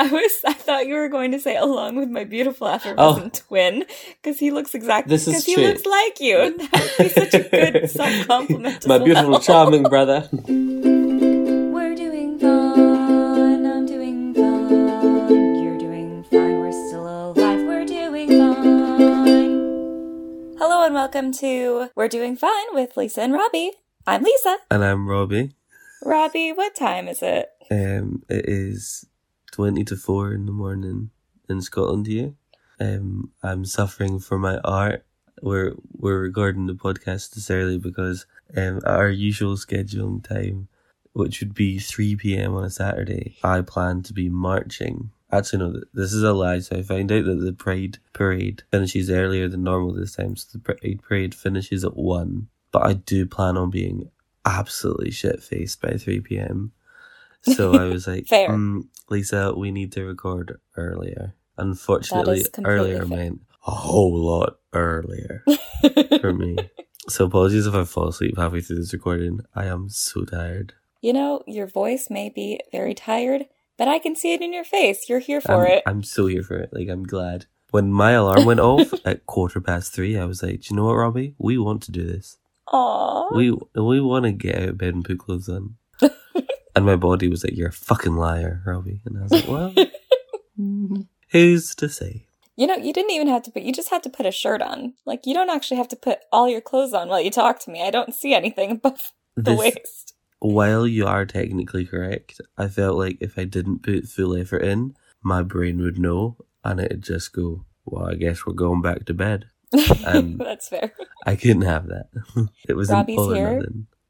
I was. I thought you were going to say along with my beautiful effervescent twin because he looks exactly. Oh. This is because he true. looks like you. and That would be such a good self compliment. My beautiful, charming brother. We're doing fine. I'm doing fine. You're doing fine. We're still alive. We're doing fine. Hello and welcome to We're Doing Fine with Lisa and Robbie. I'm Lisa. And I'm Robbie. Robbie, what time is it? Um, it is 20 to 4 in the morning in Scotland here. Um, I'm suffering for my art. We're, we're recording the podcast this early because um, our usual scheduling time, which would be 3 p.m. on a Saturday, I plan to be marching. Actually, no, th- this is a lie. So I found out that the Pride Parade finishes earlier than normal this time. So the Pride Parade finishes at 1. But I do plan on being absolutely shit faced by 3 p.m. So I was like, Fair. "Hmm, Lisa, we need to record earlier. Unfortunately, earlier fair. meant a whole lot earlier for me. So apologies if I fall asleep halfway through this recording. I am so tired. you know, your voice may be very tired, but I can see it in your face. You're here for I'm, it. I'm so here for it. Like I'm glad. When my alarm went off at quarter past three, I was like, Do you know what, Robbie? We want to do this. Aww. We we want to get out of bed and put clothes on. And my body was like, You're a fucking liar, Robbie. And I was like, Well, who's to say? You know, you didn't even have to put, you just had to put a shirt on. Like, you don't actually have to put all your clothes on while you talk to me. I don't see anything above the This- waist. While you are technically correct, I felt like if I didn't put full effort in, my brain would know and it'd just go, Well, I guess we're going back to bed. Um, That's fair. I couldn't have that. it was Robbie's here.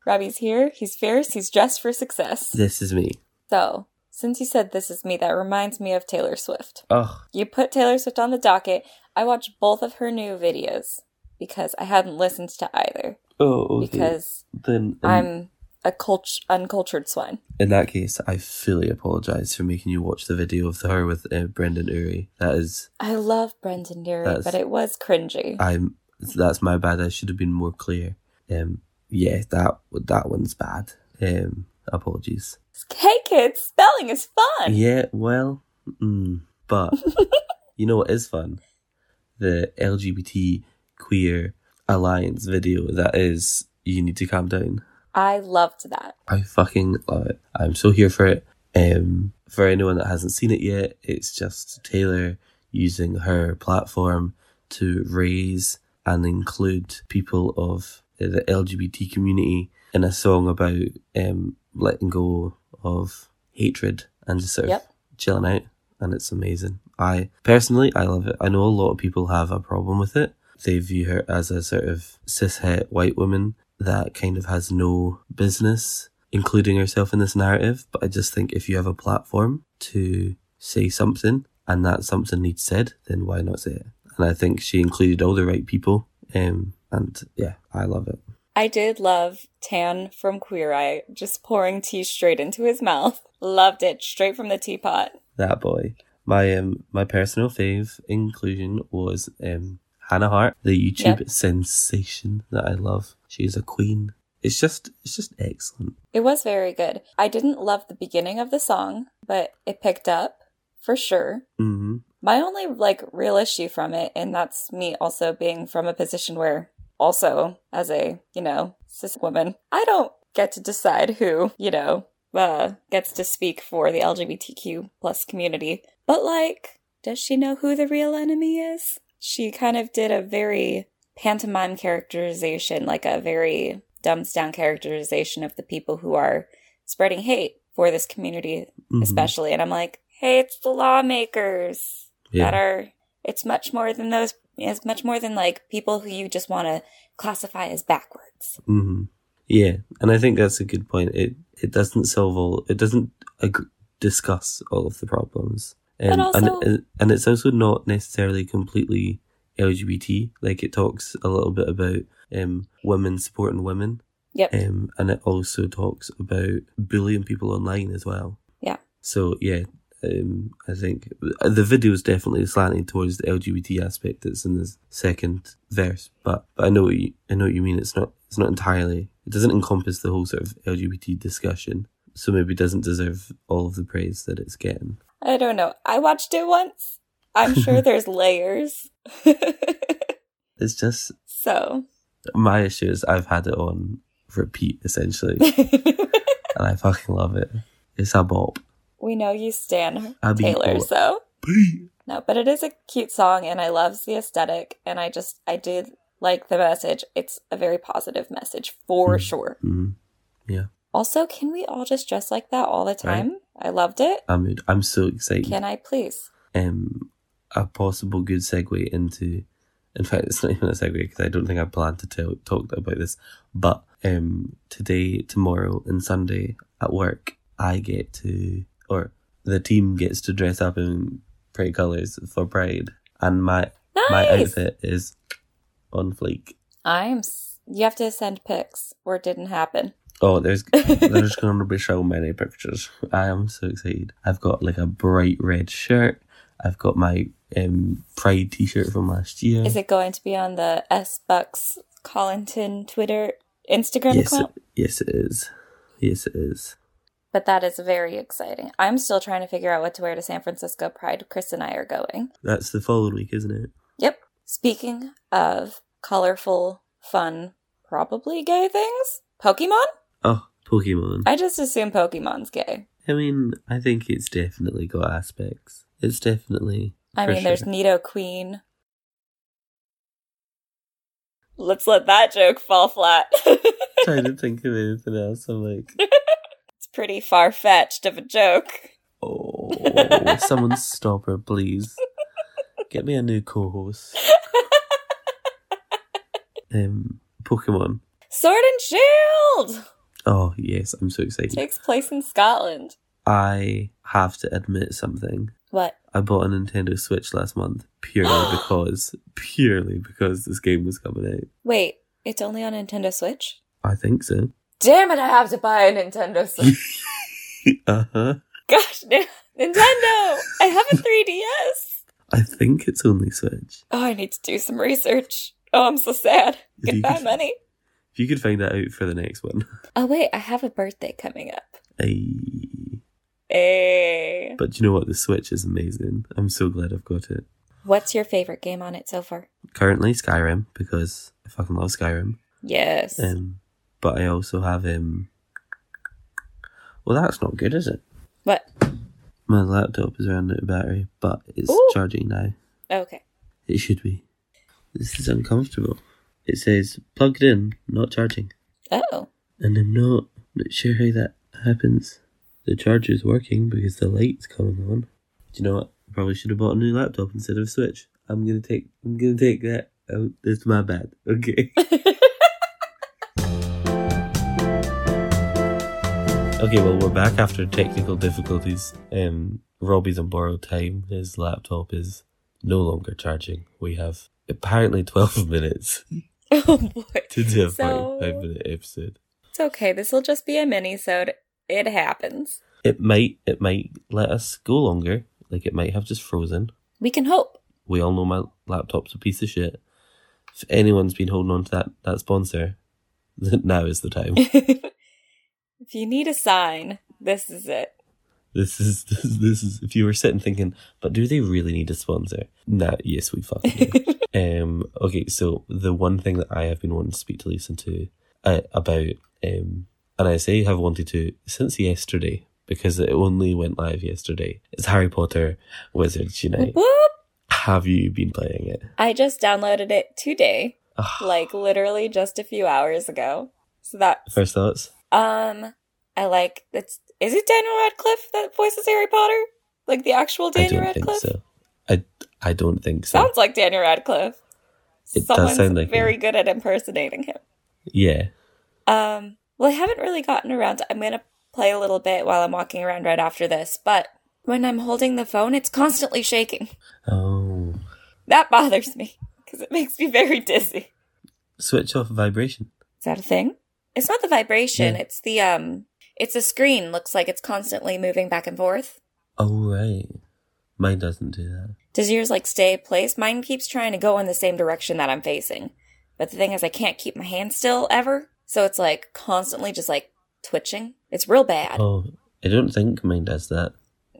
Robbie's here. He's fierce. He's dressed for success. This is me. So, since you said this is me, that reminds me of Taylor Swift. Oh, You put Taylor Swift on the docket. I watched both of her new videos because I hadn't listened to either oh, okay. because then in, I'm a cult- uncultured swine. in that case, I fully apologize for making you watch the video of her with uh, Brendon Urie. That is, I love Brendon Urie, but it was cringy. I'm. That's my bad. I should have been more clear. Um, yeah, that that one's bad. Um, apologies. hey kids, spelling is fun. Yeah, well, mm, but you know what is fun? The LGBT queer alliance video that is you need to calm down. I loved that. I fucking love it. I'm so here for it. Um, for anyone that hasn't seen it yet, it's just Taylor using her platform to raise and include people of the LGBT community in a song about um, letting go of hatred and just sort of Yep. chilling out. And it's amazing. I personally, I love it. I know a lot of people have a problem with it. They view her as a sort of cishet white woman that kind of has no business including herself in this narrative. But I just think if you have a platform to say something and that something needs said, then why not say it? And I think she included all the right people. Um, and yeah, I love it. I did love Tan from Queer Eye just pouring tea straight into his mouth. Loved it straight from the teapot. That boy. My um my personal fave inclusion was um Hannah Hart, the YouTube Yep. sensation that I love. She's a queen. It's just it's just excellent. It was very good. I didn't love the beginning of the song, but it picked up for sure. hmm My only like real issue from it, and that's me also being from a position where also as a, you know, cis woman, I don't get to decide who, you know, uh, gets to speak for the LGBTQ plus community. But like, does she know who the real enemy is? She kind of did a very pantomime characterization, like a very dumbs down characterization of the people who are spreading hate for this community Mhm. especially. And I'm like, hey, it's the lawmakers that are. It's much more than those. It's much more than like people who you just want to classify as backwards. Mm-hmm. Yeah, and I think that's a good point. It it doesn't solve all. It doesn't ag- discuss all of the problems, But Um, also- and and it's also not necessarily completely LGBT. Like it talks a little bit about um women supporting women, Yep. um, and it also talks about bullying people online as well. Yeah. So yeah, um, I think the video is definitely slanting towards the LGBT aspect that's in the second verse. But, but I know what you, I know what you mean. It's not it's not entirely. It doesn't encompass the whole sort of LGBT discussion. So maybe it doesn't deserve all of the praise that it's getting. I don't know. I watched it once. I'm sure there's layers. It's just so. my issue is I've had it on repeat essentially, and I fucking love it. It's a bop. We know you stan Taylor, so. No, but it is a cute song and I love the aesthetic and I just I did like the message. It's a very positive message for Mm. sure. Mm, Also, can we all just dress like that all the time? I loved it. I'm I'm so excited. Can I please? um, a possible good segue into. In fact, it's not even a segue because I don't think I planned to tell, talk about this. But um, today, tomorrow, and Sunday at work, I get to, or the team gets to dress up in Pride colours for Pride, and my my outfit is on fleek. I'm you have to send pics or it didn't happen. Oh, there's there's going to be so many pictures. I am so excited. I've got like a bright red shirt. I've got my um Pride T-shirt from last year. Is it going to be on the S Bucks Collington Twitter Instagram yes, account? it, yes, it is. Yes, it is. But that is very exciting. I'm still trying to figure out what to wear to San Francisco Pride. Chris and I are going. That's the following week, isn't it? Yep. Speaking of colorful, fun, probably gay things, Pokemon? Oh, Pokemon. I just assume Pokemon's gay. I mean, I think it's definitely got aspects. It's definitely. I mean, there's sure. Nidoqueen. Let's let that joke fall flat. trying to think of anything else. I'm like, pretty far fetched of a joke. oh, someone stop her, please. Get me a new co-host. Um, Pokemon. Sword and Shield Oh yes, I'm so excited. It takes place in Scotland. I have to admit something. What? I bought a Nintendo Switch last month purely because purely because this game was coming out. Wait, it's only on Nintendo Switch? I think so. Damn it, I have to buy a Nintendo Switch. uh huh. Gosh, no. Nintendo! I have a 3DS! I think it's only Switch. Oh, I need to do some research. Oh, I'm so sad. If Get you that could- money. If you could find that out for the next one. Oh, wait, I have a birthday coming up. Aye. Hey. But you know what? The Switch is amazing. I'm so glad I've got it. What's your favorite game on it so far? Currently Skyrim because I fucking love Skyrim. Yes. Um, but I also have um. Well, that's not good, is it? what? My laptop is running out of battery, but it's Ooh. charging now. Okay. It should be. This is uncomfortable. It says plugged in, not charging. Oh. And I'm not, not sure how that happens. The charger's working because the light's coming on. Do you know what? I probably should have bought a new laptop instead of a Switch. I'm gonna take I'm gonna take that out. That's my bad. Okay. okay, well we're back after technical difficulties. Um Robbie's on borrowed time. His laptop is no longer charging. We have apparently twelve minutes oh boy. to do a So- five minute episode. It's okay. This will just be a mini sode. It happens. It might it might let us go longer. Like it might have just frozen. We can hope. We all know my laptop's a piece of shit. If anyone's been holding on to that that sponsor, now is the time. If you need a sign, this is it. this is this, is- this is if you were sitting thinking, but do they really need a sponsor? Nah, yes, we fucking do. um, okay, so the one thing that I have been wanting to speak to Lisa to uh, about, um, and I say have wanted to since yesterday because it only went live yesterday. Is Harry Potter Wizards Unite. Whoop. Have you been playing it? I just downloaded it today, like literally just a few hours ago. So that First thoughts? Um I like it's is it Daniel Radcliffe that voices Harry Potter? Like the actual Daniel I don't Radcliffe? think so. I I don't think so. Sounds like Daniel Radcliffe. It does Someone's sound like very him. good at impersonating him. yeah. Um, well, I haven't really gotten around to. I'm gonna play a little bit while I'm walking around right after this, but when I'm holding the phone, it's constantly shaking. Oh. That bothers me because it makes me very dizzy. Switch off vibration. Is that a thing? It's not the vibration. Yeah. It's the um. It's a screen. Looks like it's constantly moving back and forth. Oh right. Mine doesn't do that. Does yours like stay placed? Mine keeps trying to go in the same direction that I'm facing. But the thing is, I can't keep my hand still ever. So it's like constantly just like twitching. It's real bad. Oh, I don't think mine does that.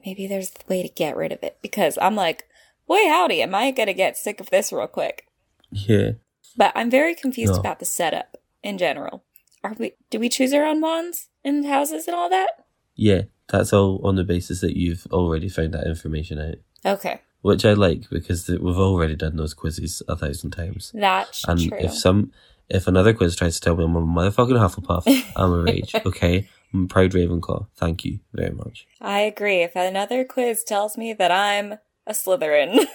maybe there's a way to get rid of it because I'm like, boy, howdy, am I gonna get sick of this real quick? Yeah. But I'm very confused No. about the setup in general. Are we? Do we choose our own wands and houses and all that? Yeah. That's all on the basis that you've already found that information out. Okay, Which I like because we've already done those quizzes a thousand times. that's And true. if some, if another quiz tries to tell me I'm a motherfucking Hufflepuff, I'm a rage. Okay, I'm a proud Ravenclaw. Thank you very much. I agree. If another quiz tells me that I'm a Slytherin,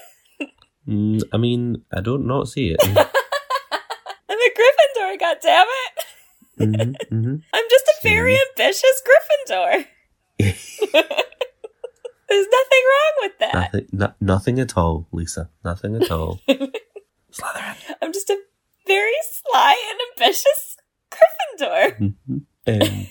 Mm, I mean, I don't not see it. I'm a Gryffindor. God damn it! hmm hmm I'm just a very ambitious Gryffindor. There's nothing wrong with that. Nothing, no, nothing at all, Lisa. Nothing at all. Slytherin. I'm just a very sly and ambitious Gryffindor. Mhm. Um,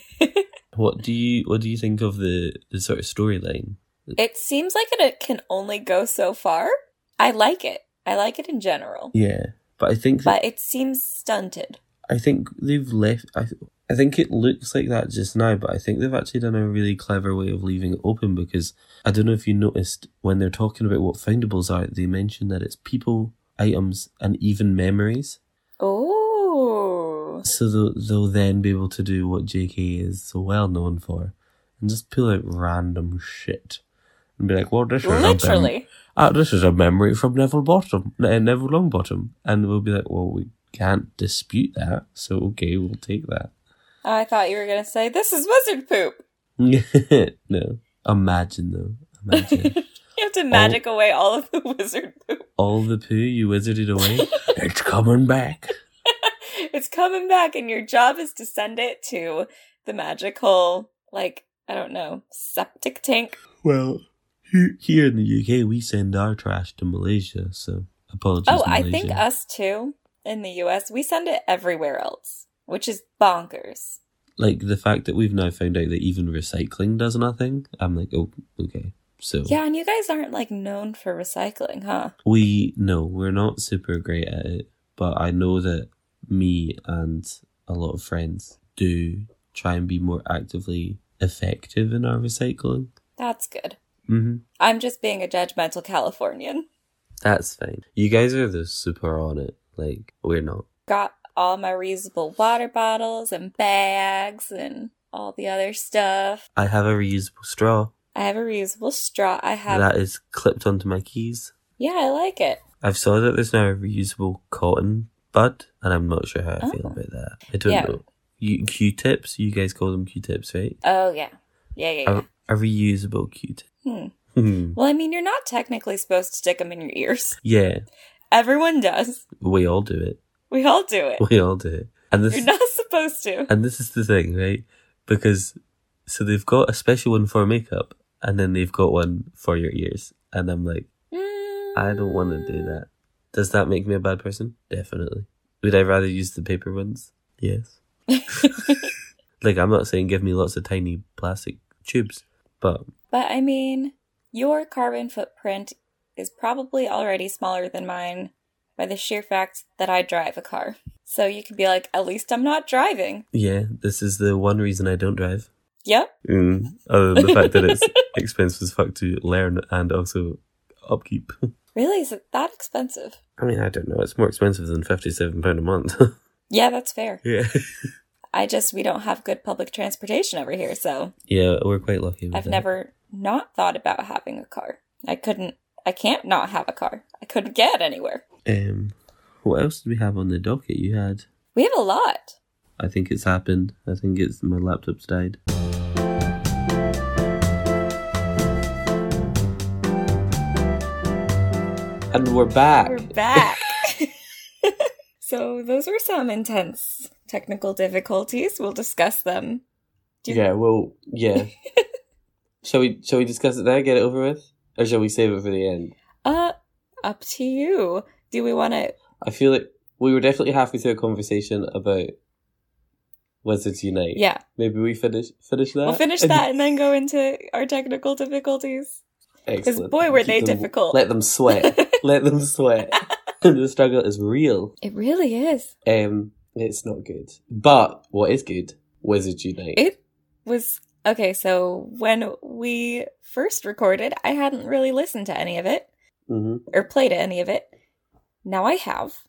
what do you what do you think of the the sort of storyline? It seems like it, it can only go so far. I like it. I like it in general. Yeah, but I think that, But it seems stunted. I think they've left. I I think it looks like that just now, but I think they've actually done a really clever way of leaving it open because I don't know if you noticed when they're talking about what foundables are, they mention that it's people, items, and even memories. Oh. So they'll, they'll then be able to do what JK is so well known for, and just pull out random shit and be like, "Well, this is a mem- Literally. uh, this is a memory from Neville Bottom, uh, Neville Longbottom," and we'll be like, "Well, we can't dispute that, so okay, we'll take that." I thought you were to say, this is wizard poop. no, imagine though, imagine You have to magic away all of the wizard poop. all the poo you wizarded away. it's coming back. it's coming back, and your job is to send it to the magical, like, I don't know, septic tank. Well, here, here in the UK, we send our trash to Malaysia, so apologies. Oh, I think us too in the US, we send it everywhere else, which is bonkers. like the fact that we've now found out that even recycling does nothing. I'm like, oh, okay. So Yeah, and you guys aren't like known for recycling, huh? we no, we're not super great at it, but I know that me and a lot of friends do try and be more actively effective in our recycling. That's good. hmm I'm just being a judgmental Californian. That's fine. You guys are the super on it. Like we're not. Got all my reusable water bottles and bags and all the other stuff. I have a reusable straw I have a reusable straw. I have. that is clipped onto my keys. yeah, I like it. I've saw that there's now a reusable cotton bud, and I'm not sure how I feel Oh. about that. I don't Yeah. know. You, Q-tips, you guys call them Q-tips, right? Oh, yeah. Yeah, yeah, yeah. A, a reusable Q-tip. Hmm. Hmm. Well, I mean, you're not technically supposed to stick them in your ears. yeah, Everyone does. we all do it. We all do it. We all do it. And this, You're not supposed to. and this is the thing, right? Because so they've got a special one for makeup, and then they've got one for your ears, and I'm like, mm. I don't want to do that. Does that make me a bad person? Definitely. Would I rather use the paper ones? Yes. Like I'm not saying give me lots of tiny plastic tubes, but But I mean, your carbon footprint is probably already smaller than mine by the sheer fact that I drive a car. So you could be like, at least I'm not driving. yeah, this is the one reason I don't drive. Yep. Mm, other than the fact that it's expensive as fuck to learn and also upkeep. Really? Is it that expensive? I mean, I don't know. It's more expensive than fifty-seven pound a month. Yeah, that's fair. yeah, I just, we don't have good public transportation over here, so yeah, we're quite lucky. With I've that. never not thought about having a car. I couldn't, I can't not have a car. I couldn't get anywhere. Um, what else did we have on the docket? You had. We have a lot. I think it's happened. I think it's my laptop's died. And we're back. We're back. so those were some intense technical difficulties. We'll discuss them. Do Yeah, well, yeah. shall we? Shall we discuss it there? Get it over with, or shall we save it for the end? Uh, up to you. Do we want to? I feel like we were definitely halfway through a conversation about Wizards Unite. Yeah, Maybe we finish finish that. we'll finish that and then go into our technical difficulties. Because boy, were Keep they them- difficult. Let them sweat. let them sweat. the struggle is real. It really is. Um, it's not good. But what is good? Wizards Unite. It was Okay, so when we first recorded, I hadn't really listened to any of it hmm or played any of it. Now I have.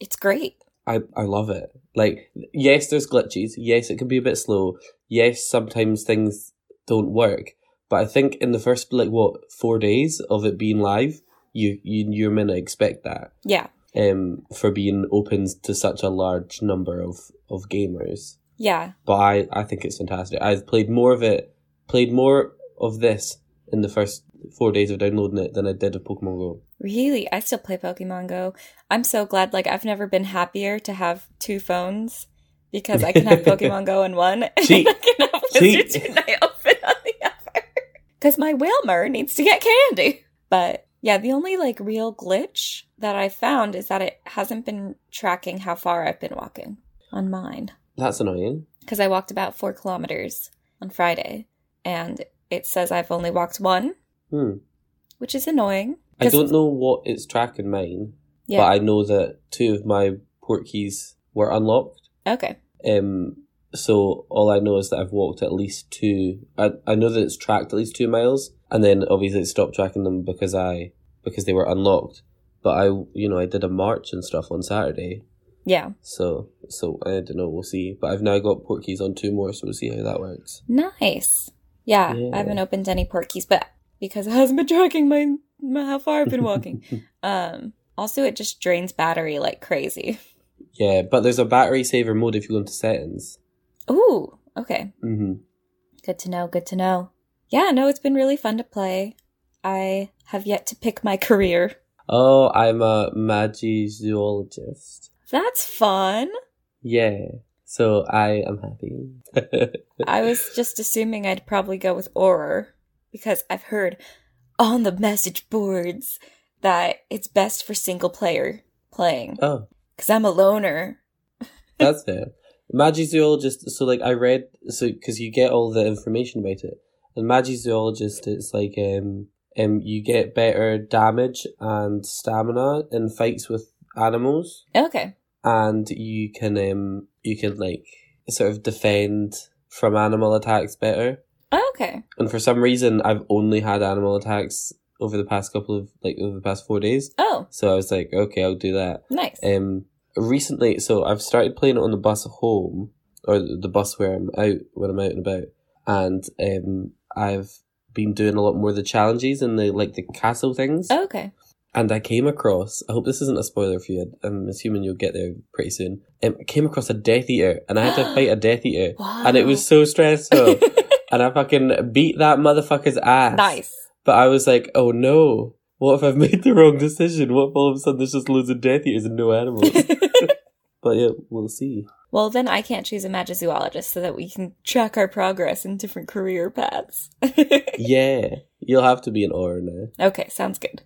It's great. I, I love it. Like, yes, there's glitches. Yes, it can be a bit slow. Yes, sometimes things don't work. But I think in the first, like, what, four days of it being live, you, you, you're meant to expect that. Yeah. Um, for being open to such a large number of, of gamers. Yeah. But I, I think it's fantastic. I've played more of it, played more of this in the first four days of downloading it than I did of Pokemon Go. Really? I still play Pokemon Go. I'm so glad. Like, I've never been happier to have two phones because I can have Pokemon Go in one and Cheat. I can have Cheat. Wizards Unite open on the other. Because my Wailmer needs to get candy. But yeah, the only like real glitch that I found is that it hasn't been tracking how far I've been walking on mine. That's annoying. Because I walked about four kilometers on Friday and it says I've only walked one, Hmm. which is annoying. I don't know what it's tracking mine, Yeah. but I know that two of my port keys were unlocked. okay. Um, so all I know is that I've walked at least two. I I know that it's tracked at least two miles, and then obviously it stopped tracking them because I because they were unlocked. But I, you know, I did a march and stuff on Saturday, Yeah. so so I don't know. We'll see. But I've now got port keys on two more, so we'll see how that works. Nice. Yeah, Yeah. I haven't opened any port keys, but because it hasn't been tracking my, my how far I've been walking. um. Also, it just drains battery like crazy. yeah, but there's a battery saver mode if you go into settings. Ooh. Okay. Mm-hmm. Good to know. Good to know. Yeah. No, it's been really fun to play. I have yet to pick my career. Oh, I'm a magizoologist. That's fun. Yeah. So I am happy. I was just assuming I'd probably go with Auror because I've heard on the message boards that it's best for single player playing. oh, Because I'm a loner. that's it. Magizoologist. So like I read so because you get all the information about it, and magizoologist it's like um um you get better damage and stamina in fights with animals, Okay. And you can um you can like sort of defend from animal attacks better. Oh, Okay. And for some reason, I've only had animal attacks over the past couple of like over the past four days. Oh, So I was like, okay, I'll do that. nice. Um, recently, so I've started playing it on the bus home, or the bus where I'm out when I'm out and about, and um, I've been doing a lot more of the challenges and the like the castle things. okay. And I came across. I hope this isn't a spoiler for you. I'm assuming you'll get there pretty soon. Um, I came across a Death Eater, and I had to fight a Death Eater, Wow. and it was so stressful. and I fucking beat that motherfucker's ass. nice. But I was like, oh no. What if I've made the wrong decision? What if all of a sudden there's just loads of Death Eaters and no animals? but yeah, we'll see. well, then I can't choose a magizoologist so that we can track our progress in different career paths. Yeah, you'll have to be an Auror now. okay, sounds good.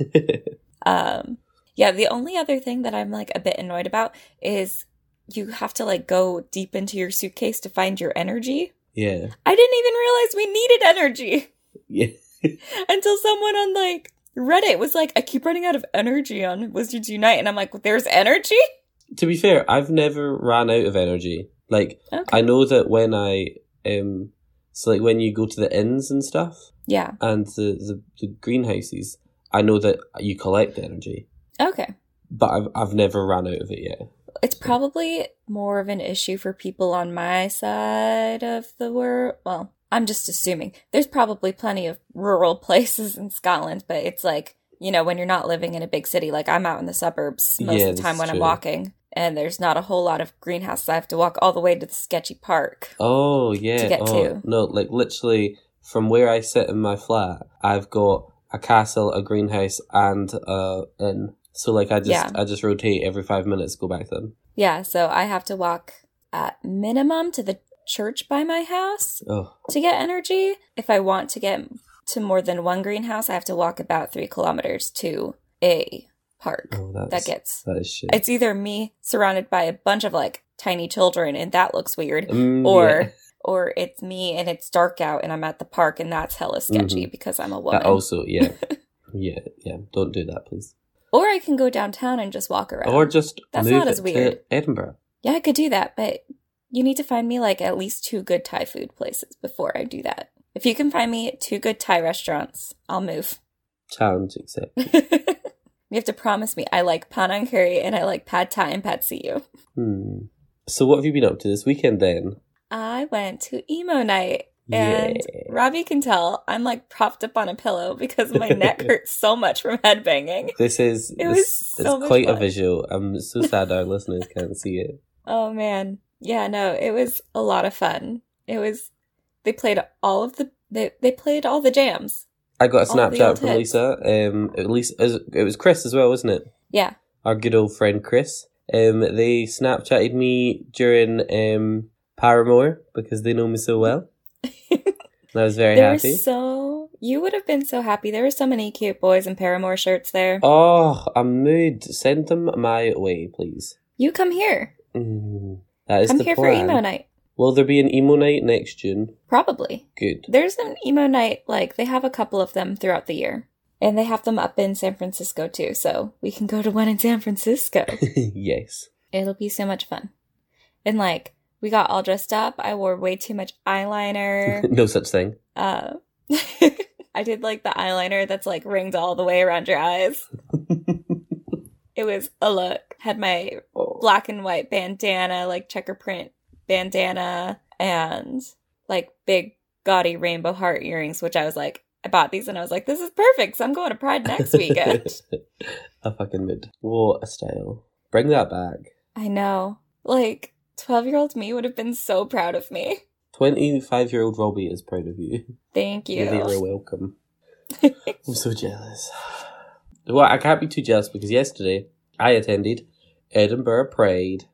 Um, yeah, the only other thing that I'm like a bit annoyed about is you have to like go deep into your suitcase to find your energy. yeah, I didn't even realize we needed energy yeah. until someone on like Reddit was like, I keep running out of energy on Wizards Unite. And I'm like, there's energy? to be fair, I've never ran out of energy. Like, Okay. I know that when I, um, so like when you go to the inns and stuff yeah. and the, the, the greenhouses, I know that you collect energy, Okay. but I've, I've never ran out of it yet. It's probably more of an issue for people on my side of the world. Well, I'm just assuming. There's probably plenty of rural places in Scotland, but it's like, you know, when you're not living in a big city, like I'm out in the suburbs most Yeah, of the time when is I'm walking, and there's not a whole lot of greenhouses. I have to walk all the way to the sketchy park. Oh yeah. To get oh, to. No, like literally from where I sit in my flat, I've got a castle, a greenhouse, and a inn. So like I just Yeah. I just rotate every five minutes, go back to them. Yeah, so I have to walk at minimum to the church by my house Oh to get energy. If I want to get to more than one greenhouse, I have to walk about three kilometers to a park oh that's that gets. that is shit. It's either me surrounded by a bunch of like tiny children, and that looks weird, Mm, or yeah. or it's me and it's dark out and I'm at the park and that's hella sketchy because I'm a woman. that also yeah yeah yeah. Don't do that, please. or I can go downtown and just walk around. Or just That's move not as weird. to Edinburgh. yeah, I could do that, but you need to find me like at least two good Thai food places before I do that. If you can find me two good Thai restaurants, I'll move. Challenge accepted. you have to promise me I like panang curry and I like pad thai and pad see ew. Hmm. So what have you been up to this weekend then? I went to emo night and Yeah. Robbie can tell I'm like propped up on a pillow because my neck hurts so much from headbanging. This is It this, was so it's quite a visual. I'm so sad our listeners can't see it. Oh man. Yeah, no, it was a lot of fun. It was they played all of the they they played all the jams. I got a Snapchat from. Lisa. Um, at least it was Chris as well, wasn't it? Yeah. Our good old friend Chris. Um, they Snapchatted me during um Paramore because they know me so well. I was very They happy. so you would have been so happy. There were so many cute boys in Paramore shirts there. Oh, a mood. Send them my way, please. You come here. Mm, that is the here plan. for emo night. Will there be an emo night next June? Probably. Good. There's an emo night, like they have a couple of them throughout the year. And they have them up in San Francisco too, so we can go to one in San Francisco. yes. It'll be so much fun. And like, we got all dressed up. I wore way too much eyeliner. no such thing. uh, I did like the eyeliner that's like ringed all the way around your eyes. It was a look. Had my Oh. black and white bandana, like checker print bandana, and like big gaudy rainbow heart earrings, which I was like, I bought these and I was like, this is perfect. So I'm going to Pride next weekend. a fucking mid. What a style. Bring that back. I know. Like, 12 year old me would have been so proud of me. 25 year old Robbie is proud of you. Thank you. You're very welcome. I'm so jealous. Well, I can't be too jealous because yesterday I attended Edinburgh Pride.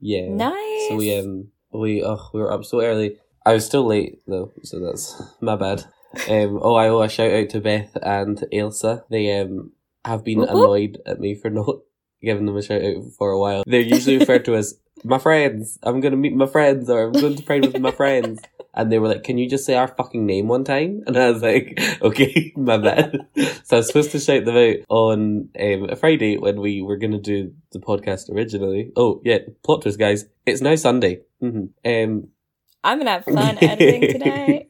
Yeah. nice. So we um we oh we were up so early. I was still late though, so that's my bad. Um oh I owe a shout out to Beth and Ailsa. They um have been annoyed at me for not giving them a shout out for a while. They're usually referred to as my friends. I'm gonna meet my friends or I'm going to Pride with my friends. And they were like, Can you just say our fucking name one time? And I was like, Okay, my bad. so I was supposed to shout them out on um, a Friday when we were going to do the podcast originally. Oh, yeah, plot twist, guys. It's now Sunday. hmm Um, I'm to have fun editing tonight.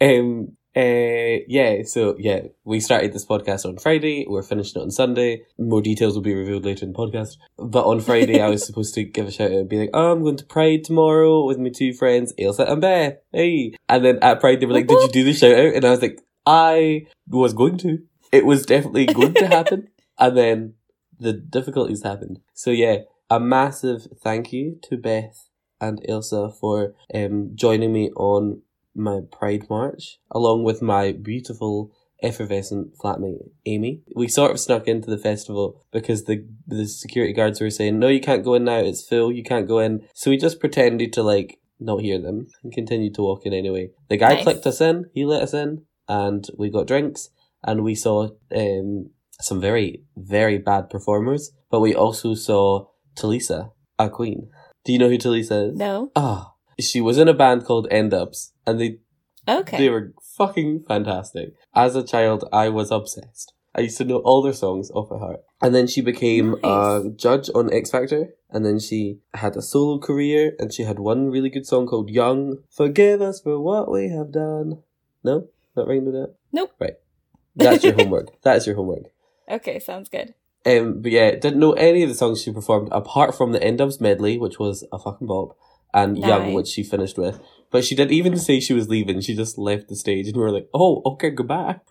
um, uh, yeah, so yeah, we started this podcast on Friday. We're finishing it on Sunday. More details will be revealed later in the podcast. But on Friday, I was supposed to give a shout out and be like, "Oh, I'm going to Pride tomorrow with my two friends, Ailsa and Beth." Hey, and then at Pride, they were like, "Did you do the shout out?" And I was like, "I was going to. It was definitely going to happen." and then the difficulties happened. So yeah, a massive thank you to Beth and Ailsa for um, joining me on my Pride March, along with my beautiful, effervescent flatmate Amy. We sort of snuck into the festival because the the security guards were saying, "No, you can't go in now. It's full. You can't go in." So we just pretended to like not hear them and continued to walk in anyway. The guy Nice. clicked us in. He let us in, and we got drinks, and we saw um, some very very bad performers, but we also saw Tulisa, a queen. Do you know who Tulisa is? no? Ah, she was in a band called N-Dubz, and they Okay. they were fucking fantastic. As a child, I was obsessed. I used to know all their songs off by heart. And then she became a judge on X Factor, and then she had a solo career, and she had one really good song called Young. Forgive us for what we have done. No, not ringing with that. Nope. Right. That's your homework. That's your homework. Okay, sounds good. Um, but yeah, didn't know any of the songs she performed apart from the N-Dubz medley, which was a fucking bop, and Young, which she finished with. But she didn't even say she was leaving. She just left the stage, and we were like, "Oh, okay, goodbye."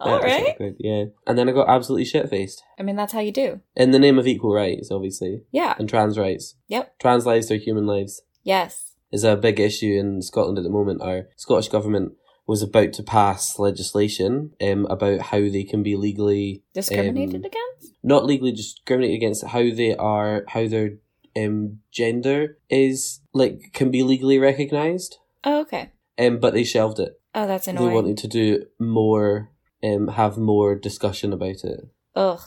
All right. awkward, yeah. And then I got absolutely shit faced I mean, that's how you do. in the name of equal rights, obviously, Yeah. and trans rights. Yep. Trans lives are human lives. Yes. Is a big issue in Scotland at the moment. Our Scottish government was about to pass legislation um, about how they can be legally Discriminated Um, against? not legally discriminated against how they are how their um gender is like can be legally recognized Oh, okay. um but they shelved it Oh, that's annoying. they wanted to do more um have more discussion about it Ugh.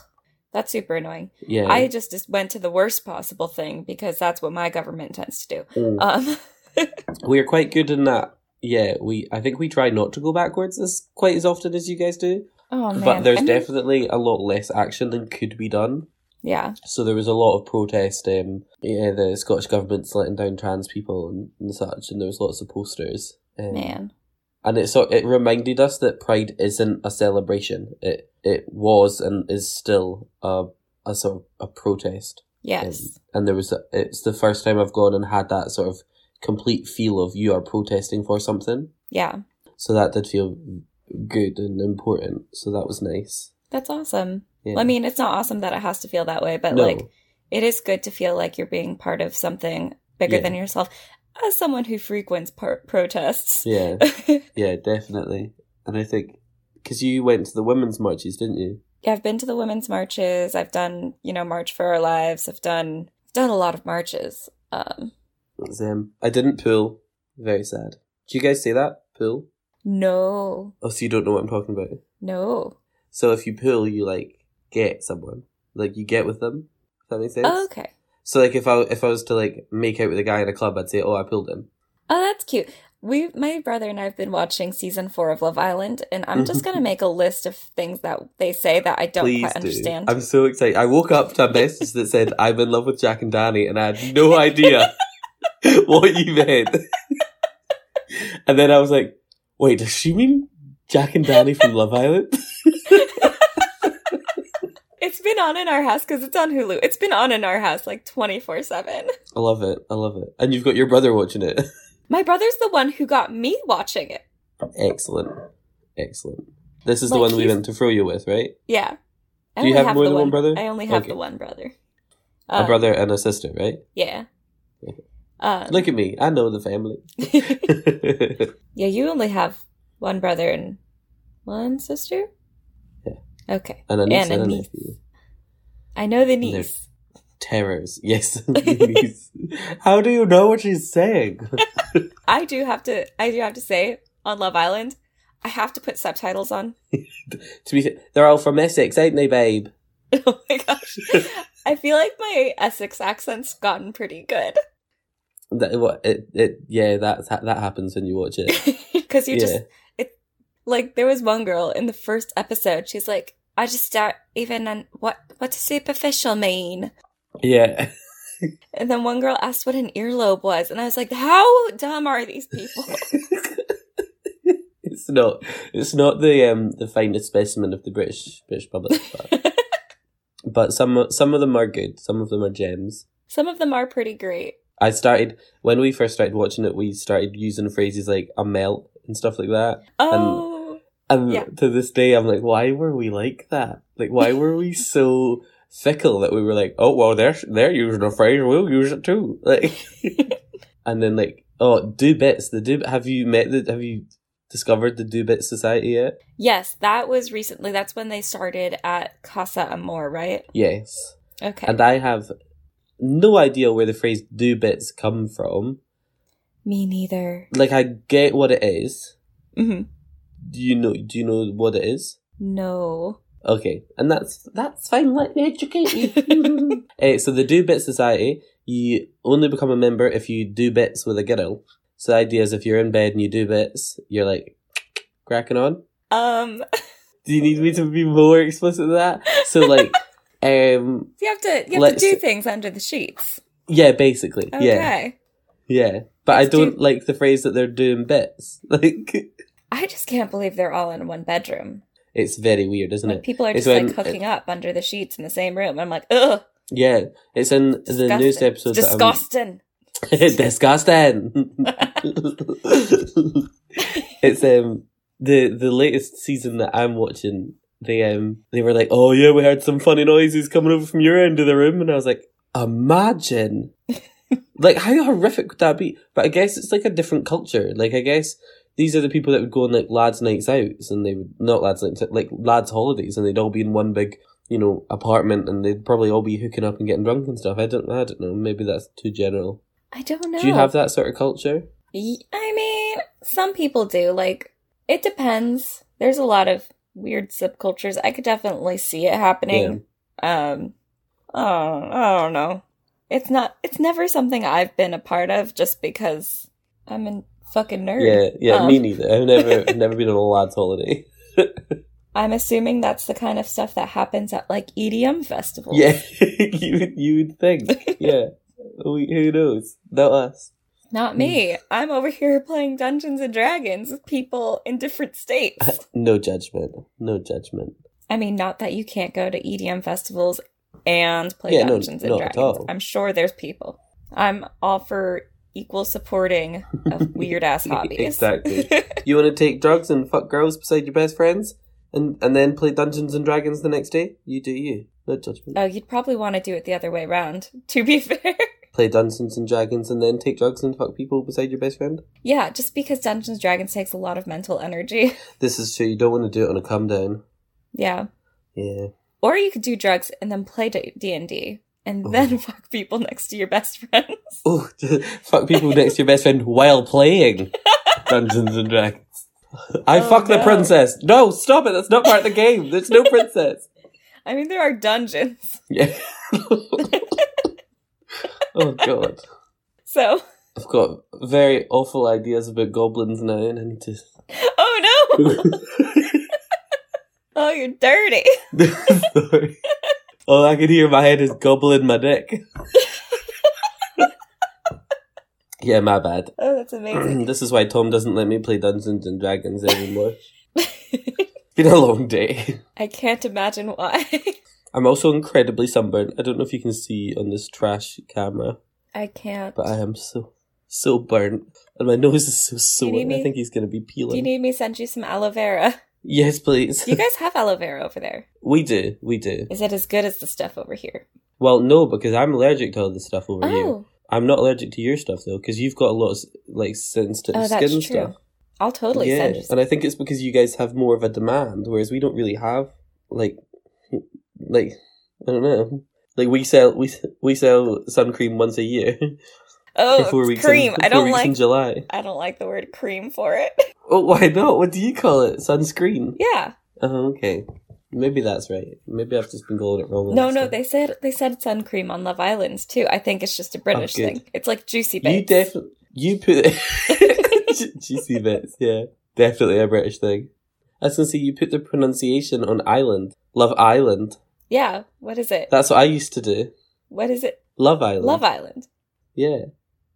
That's super annoying. yeah I just, just went to the worst possible thing because that's what my government tends to do. Mm. Um, we're quite good in that yeah we i think we try not to go backwards as quite as often as you guys do oh man. but there's I mean, definitely a lot less action than could be done Yeah. So there was a lot of protest. Um, yeah, the Scottish government's letting down trans people and, and such, and there was lots of posters. Um, Man. and it sort it reminded us that Pride isn't a celebration. It it was and is still a a sort of a protest. Yes. And there was a, it's the first time I've gone and had that sort of complete feel of you are protesting for something. Yeah. So that did feel good and important. So that was nice. That's awesome. Yeah. Well, I mean, it's not awesome that it has to feel that way, but No. like it is good to feel like you're being part of something bigger Yeah. than yourself. As someone who frequents par- protests. Yeah, yeah, definitely. And I think because you went to the women's marches, didn't you? yeah, I've been to the women's marches. I've done, you know, March for Our Lives. I've done done a lot of marches. Um, was, um, I didn't pull. Very sad. Do you guys say that? Pull? no, Oh, so you don't know what I'm talking about. no. So if you pull, you like get someone, like you get with them. If that makes sense. Oh, okay. So like if I if I was to like make out with a guy in a club, I'd say, "Oh, I pulled him." Oh, that's cute. We, my brother and I have been watching season four of Love Island, and I'm just gonna make a list of things that they say that I don't Please quite do. understand. I'm so excited. I woke up to a message that said, "I'm in love with Jack and Dani," and I had no idea what you meant. and then I was like, "Wait, does she mean Jack and Dani from Love Island?" It's been on in our house because it's on Hulu. It's been on in our house like 24 7. I love it. I love it. And you've got your brother watching it. My brother's the one who got me watching it. Excellent. Excellent. This is the Like, one we he's- went to throw you with, right? Yeah. I Do you only have more than one brother? I only have Okay. the one brother. a Uh, brother and a sister, right? Yeah. Okay. Um, Look at me. I know the family. yeah, you only have one brother and one sister? Okay. and a niece And and a niece. nephew. I know the they're- niece. Terrors. Yes. niece. How do you know what she's saying? I do have to I do have to say on Love Island, I have to put subtitles on. to be fair, they're all from Essex, ain't they, babe? oh my gosh. I feel like my Essex accent's gotten pretty good. That, what, it, it, yeah, that that happens when you watch it. Because you yeah. just it like there was one girl in the first episode. She's like, I just don't even what what does superficial mean? Yeah. And then one girl asked what an earlobe was, and I was like, how dumb are these people? it's not. It's not the um the finest specimen of the British British public, but, but some some of them are good. Some of them are gems. Some of them are pretty great. I started when we first started watching it. We started using phrases like a melt and stuff like that. Oh, And Yeah. to this day, I'm like, why were we like that? Like, why were we so fickle that we were like, oh well, they're they're using a phrase, we'll use it too. Like, and then like, oh, do bits. The do. Have you met the? Have you discovered the do bit society yet? yes, that was recently. That's when they started at Casa Amor, right? Yes. Okay. And I have no idea where the phrase do bits come from. Me neither. Like, I get what it is. hmm Do you know? Do you know what it is? No. Okay, and that's that's fine. Let me educate you. uh, so the do bit society, you only become a member if you do bits with a girl. So the idea is if you're in bed and you do bits, you're like cracking on. Um, Do you need me to be more explicit than that? So like, um, you have to you have to do things under the sheets. yeah, basically, yeah, Okay. yeah. But Let's I don't do- like the phrase that they're doing bits. Like, I just can't believe they're all in one bedroom. it's very weird, isn't Like it? people are It's just like when- hooking up under the sheets in the same room. I'm like, ugh, Yeah, it's in the disgusting. newest episode. that disgusting. Disgusting. it's um the the latest season that I'm watching. They um they were like, oh yeah, we heard some funny noises coming over from your end of the room, and I was like, imagine, like how horrific would that be? But I guess it's like a different culture. Like I guess these are the people that would go on like lads' nights out, and they would not lads' nights like lads' holidays, and they'd all be in one big you know apartment, and they'd probably all be hooking up and getting drunk and stuff. I don't I don't know. Maybe that's too general. I don't know. Do you have that sort of culture? I mean, some people do. Like, it depends. There's a lot of weird subcultures. I could definitely see it happening. Um, oh, I don't know. It's not. It's never something I've been a part of, just because I'm a fucking nerd. Yeah, yeah, Um, me neither. I've never, I've never been on a lad's holiday. I'm assuming that's the kind of stuff that happens at like EDM festivals. Yeah, you you would think. Yeah, we, who knows? Not us. Not me. I'm over here playing Dungeons and Dragons with people in different states. No judgment. No judgment. I mean, not that you can't go to EDM festivals and play Yeah, no, Dungeons and not at Dragons. I'm sure there's people. I'm all for equal supporting of weird ass hobbies. Exactly. You want to take drugs and fuck girls beside your best friends, and and then play Dungeons and Dragons the next day? You do you. No judgment. oh, you'd probably want to do it the other way around, to be fair. play Dungeons and Dragons and then take drugs and fuck people beside your best friend. yeah, just because Dungeons and Dragons takes a lot of mental energy. This is true. You don't want to do it on a come down. yeah. Yeah. Or you could do drugs and then play D&D and then Oh. fuck people next to your best friends. Oh, fuck people next to your best friend while playing Dungeons and Dragons. I Oh, fuck the princess. No, stop it. That's not part of the game. There's no princess. I mean, there are dungeons. Yeah. oh god. So, I've got very awful ideas about goblins now, and I need to. oh no! Oh, you're dirty. Sorry. All I can hear in my head is gobbling my dick. yeah, my bad. Oh, that's amazing. this is why Tom doesn't let me play Dungeons and Dragons anymore. It's been a long day. I can't imagine why. I'm also incredibly sunburned. I don't know if you can see on this trash camera, I can't. but I am so so burnt, and my nose is so sore. need I think he's gonna be peeling. Do peeling. you need me send you some aloe vera? Yes, please. Do you guys have aloe vera over there? we do, we do. Is it as good as the stuff over here? Well, no, because I'm allergic to all this stuff over here. Oh, I'm not allergic to your stuff though, because you've got a lot of like sensitive oh, skin that's true. stuff. I'll totally yeah, send you some. and I think it's because you guys have more of a demand, whereas we don't really have like, like I don't know, like we sell we we sell sun cream once a year Oh, for four it's weeks. cream. In, I don't in like. July. I don't like the word cream for it. Oh, why not? What do you call it? Sunscreen. yeah. Oh, okay. Maybe that's right. Maybe I've just been calling it wrong. No, no, this they said they said sun cream on Love Islands too. I think it's just a oh, British good. thing. It's like juicy time. You definitely you put it juicy bits. Yeah, definitely a British thing. I was gonna say you put the pronunciation on island. Love Island. yeah. What is it? That's what I used to do. What is it? Love Island. Love Island. Yeah,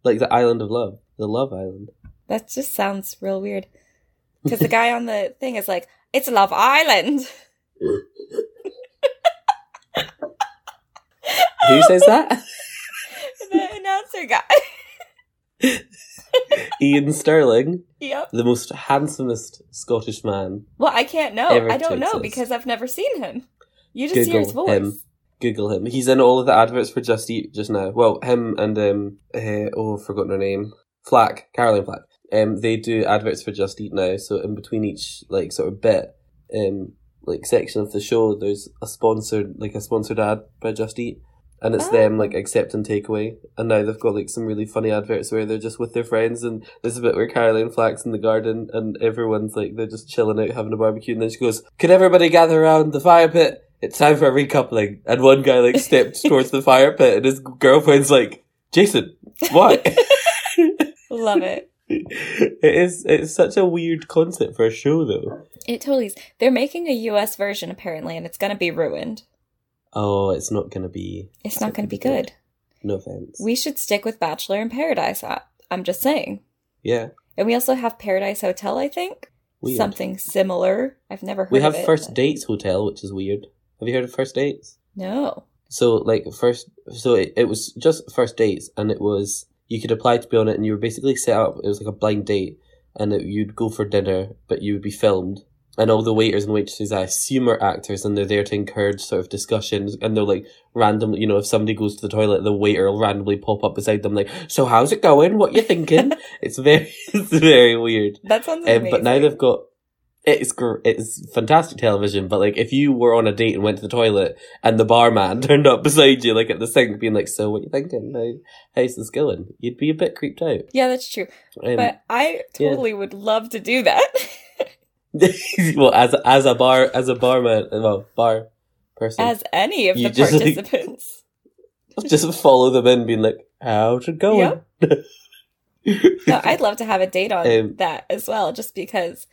like the island of love, the Love Island. That just sounds real weird. Because the guy on the thing is like, "It's Love Island." Who says that? the announcer guy. Iain Stirling, yep. the most handsomest Scottish man. Well, I can't know. I don't know exists. because I've never seen him. You just hear his voice. him. Google him. He's in all of the adverts for Just Eat just now. Well, him and um, uh, oh, I've forgotten her name. Flack, Caroline Flack. Um, they do adverts for Just Eat now. So in between each like sort of bit, um, like section of the show, there's a sponsored like a sponsored ad by Just Eat, and it's Oh. them like accept and takeaway. And now they've got like some really funny adverts where they're just with their friends, and there's a bit where Caroline Flack's in the garden, and everyone's like they're just chilling out having a barbecue, and then she goes, "Could everybody gather around the fire pit?" It's time for a recoupling. And one guy like stepped towards the fire pit, and his girlfriend's like, "Jason, what?" Love it. it is. It's such a weird concept for a show, though. It totally is. They're making a US version apparently, and it's going to be ruined. Oh, it's not gonna be. It's not going to be good. No offense. We should stick with Bachelor in Paradise. I- I'm just saying. yeah, And we also have Paradise Hotel, I think. weird. Something similar. I've never heard of that. we have it, First but- Dates Hotel, which is weird. Have you heard of First Dates? No. So like first, so it, it was just first dates, and it was you could apply to be on it, and you were basically set up. It was like a blind date, and it, you'd go for dinner, but you would be filmed, and all the waiters and waitresses, I assume, are actors, and they're there to encourage sort of discussions, and they're like randomly, you know, if somebody goes to the toilet, the waiter will randomly pop up beside them, like, "So how's it going? What you thinking?" it's very, it's very weird. That sounds Um, amazing. but now they've got it's gr- it's fantastic television. But like, if you were on a date and went to the toilet and the barman turned up beside you, like at the sink, being like, "So what you thinking? How, how's this going?" You'd be a bit creeped out. Yeah, that's true. Um, but I totally would love to do that. well, as a, as a bar as a barman, well, bar person, As any of the just, like- participants. just follow them in, being like, "How's it going?" No, I'd love to have a date on Um, that as well, just because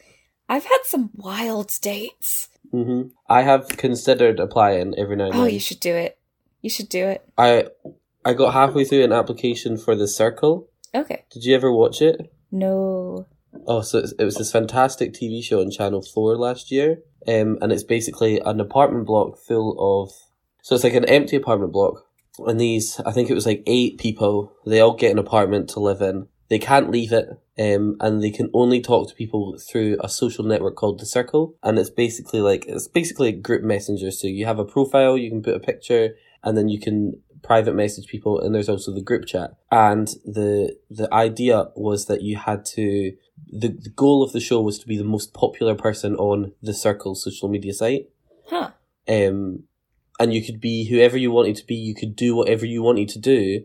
I've had some wild dates. hmm I have considered applying every now and then. Oh, you should do it. You should do it. I I got halfway through an application for the Circle. Okay. Did you ever watch it? No. Oh, so it was this fantastic TV show on Channel Four last year, um, and it's basically an apartment block full of. So it's like an empty apartment block, and these I think it was like eight people. They all get an apartment to live in. They can't leave it, um, and they can only talk to people through a social network called the Circle, and it's basically like it's basically a group messenger. So you have a profile, you can put a picture, and then you can private message people and there's also the group chat and the the idea was that you had to the, the goal of the show was to be the most popular person on the circle social media site Huh. um and you could be whoever you wanted to be you could do whatever you wanted to do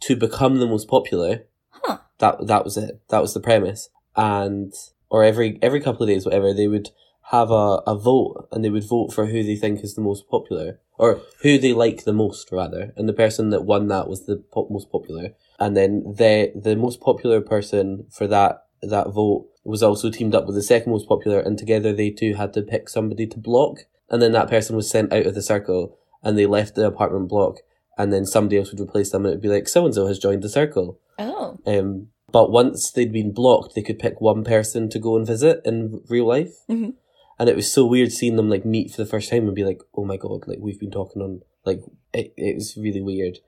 to become the most popular Huh. That that was it. That was the premise. And or every every couple of days whatever they would have a, a vote and they would vote for who they think is the most popular or who they like the most rather. And the person that won that was the pop, most popular. And then the the most popular person for that that vote was also teamed up with the second most popular and together they two had to pick somebody to block. And then that person was sent out of the circle and they left the apartment block. And then somebody else would replace them and it'd be like so and so has joined the circle. Oh. um, but once they'd been blocked, they could pick one person to go and visit in real life. Mhm. And it was so weird seeing them like meet for the first time and be like, "Oh my god!" Like we've been talking on like it. It was really weird.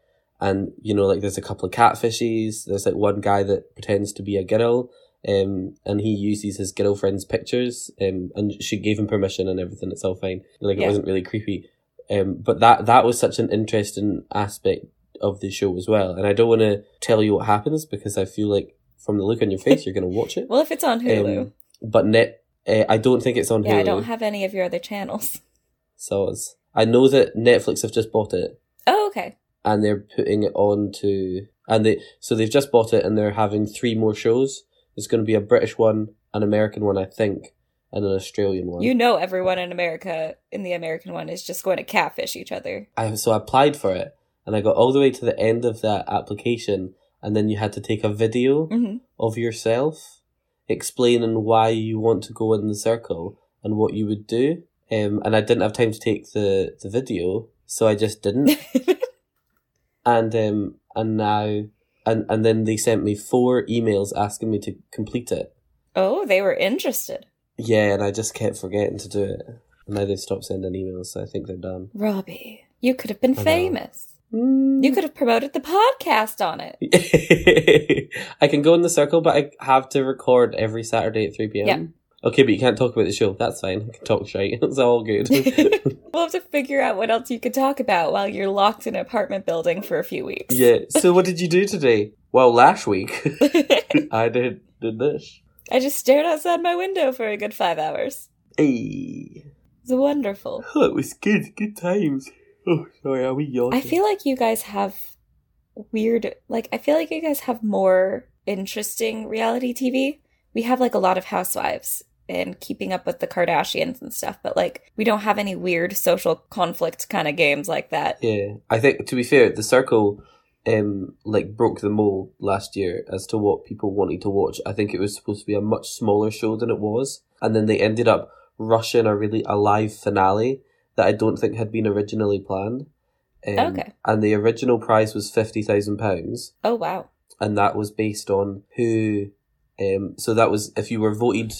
And you know, like there's a couple of catfishes. There's like one guy that pretends to be a girl, um, and he uses his girlfriend's pictures, um, and she gave him permission and everything. It's all fine. Like it wasn't really creepy. Um, but that that was such an interesting aspect of the show as well. And I don't want to tell you what happens because I feel like from the look on your face, you're going to watch it. Well, if it's on Hulu. Um, but net, uh, I don't think it's on yeah, Hulu. I don't have any of your other channels. so it's, I know that Netflix have just bought it Oh, okay. and they're putting it on to, and they, so they've just bought it and they're having three more shows. There's going to be a British one, an American one, I think, and an Australian one. You know everyone in America in the American one is just going to catfish each other. I, so I applied for it and I got all the way to the end of that application and then you had to take a video hmm of yourself explaining why you want to go in the circle and what you would do. Um, and I didn't have time to take the, the video, so I just didn't. and um, and now and and then they sent me four emails asking me to complete it. oh, they were interested. Yeah, and I just kept forgetting to do it. And now they've stopped sending emails, so I think they're done. Robbie, you could have been famous. Mm. You could have promoted the podcast on it. I can go in the circle, but I have to record every Saturday at 3 p.m. Yeah. Okay, but you can't talk about the show. That's fine. I can talk straight. It's all good. we'll have to figure out what else you could talk about while you're locked in an apartment building for a few weeks. yeah. So what did you do today? Well, last week I did did this. I just stared outside my window for a good five hours. Hey. It was wonderful. Oh, it was good. Good times. Oh, sorry. Are we yawning? I feel like you guys have weird, like, I feel like you guys have more interesting reality TV. We have, like, a lot of housewives and keeping up with the Kardashians and stuff, but, like, we don't have any weird social conflict kind of games like that. Yeah, I think to be fair, the circle, um, like broke the mold last year as to what people wanted to watch. I think it was supposed to be a much smaller show than it was, and then they ended up rushing a really a live finale that I don't think had been originally planned. Um, Okay. And the original prize was fifty thousand pounds, Oh, wow. and that was based on who. Um, so that was if you were voted,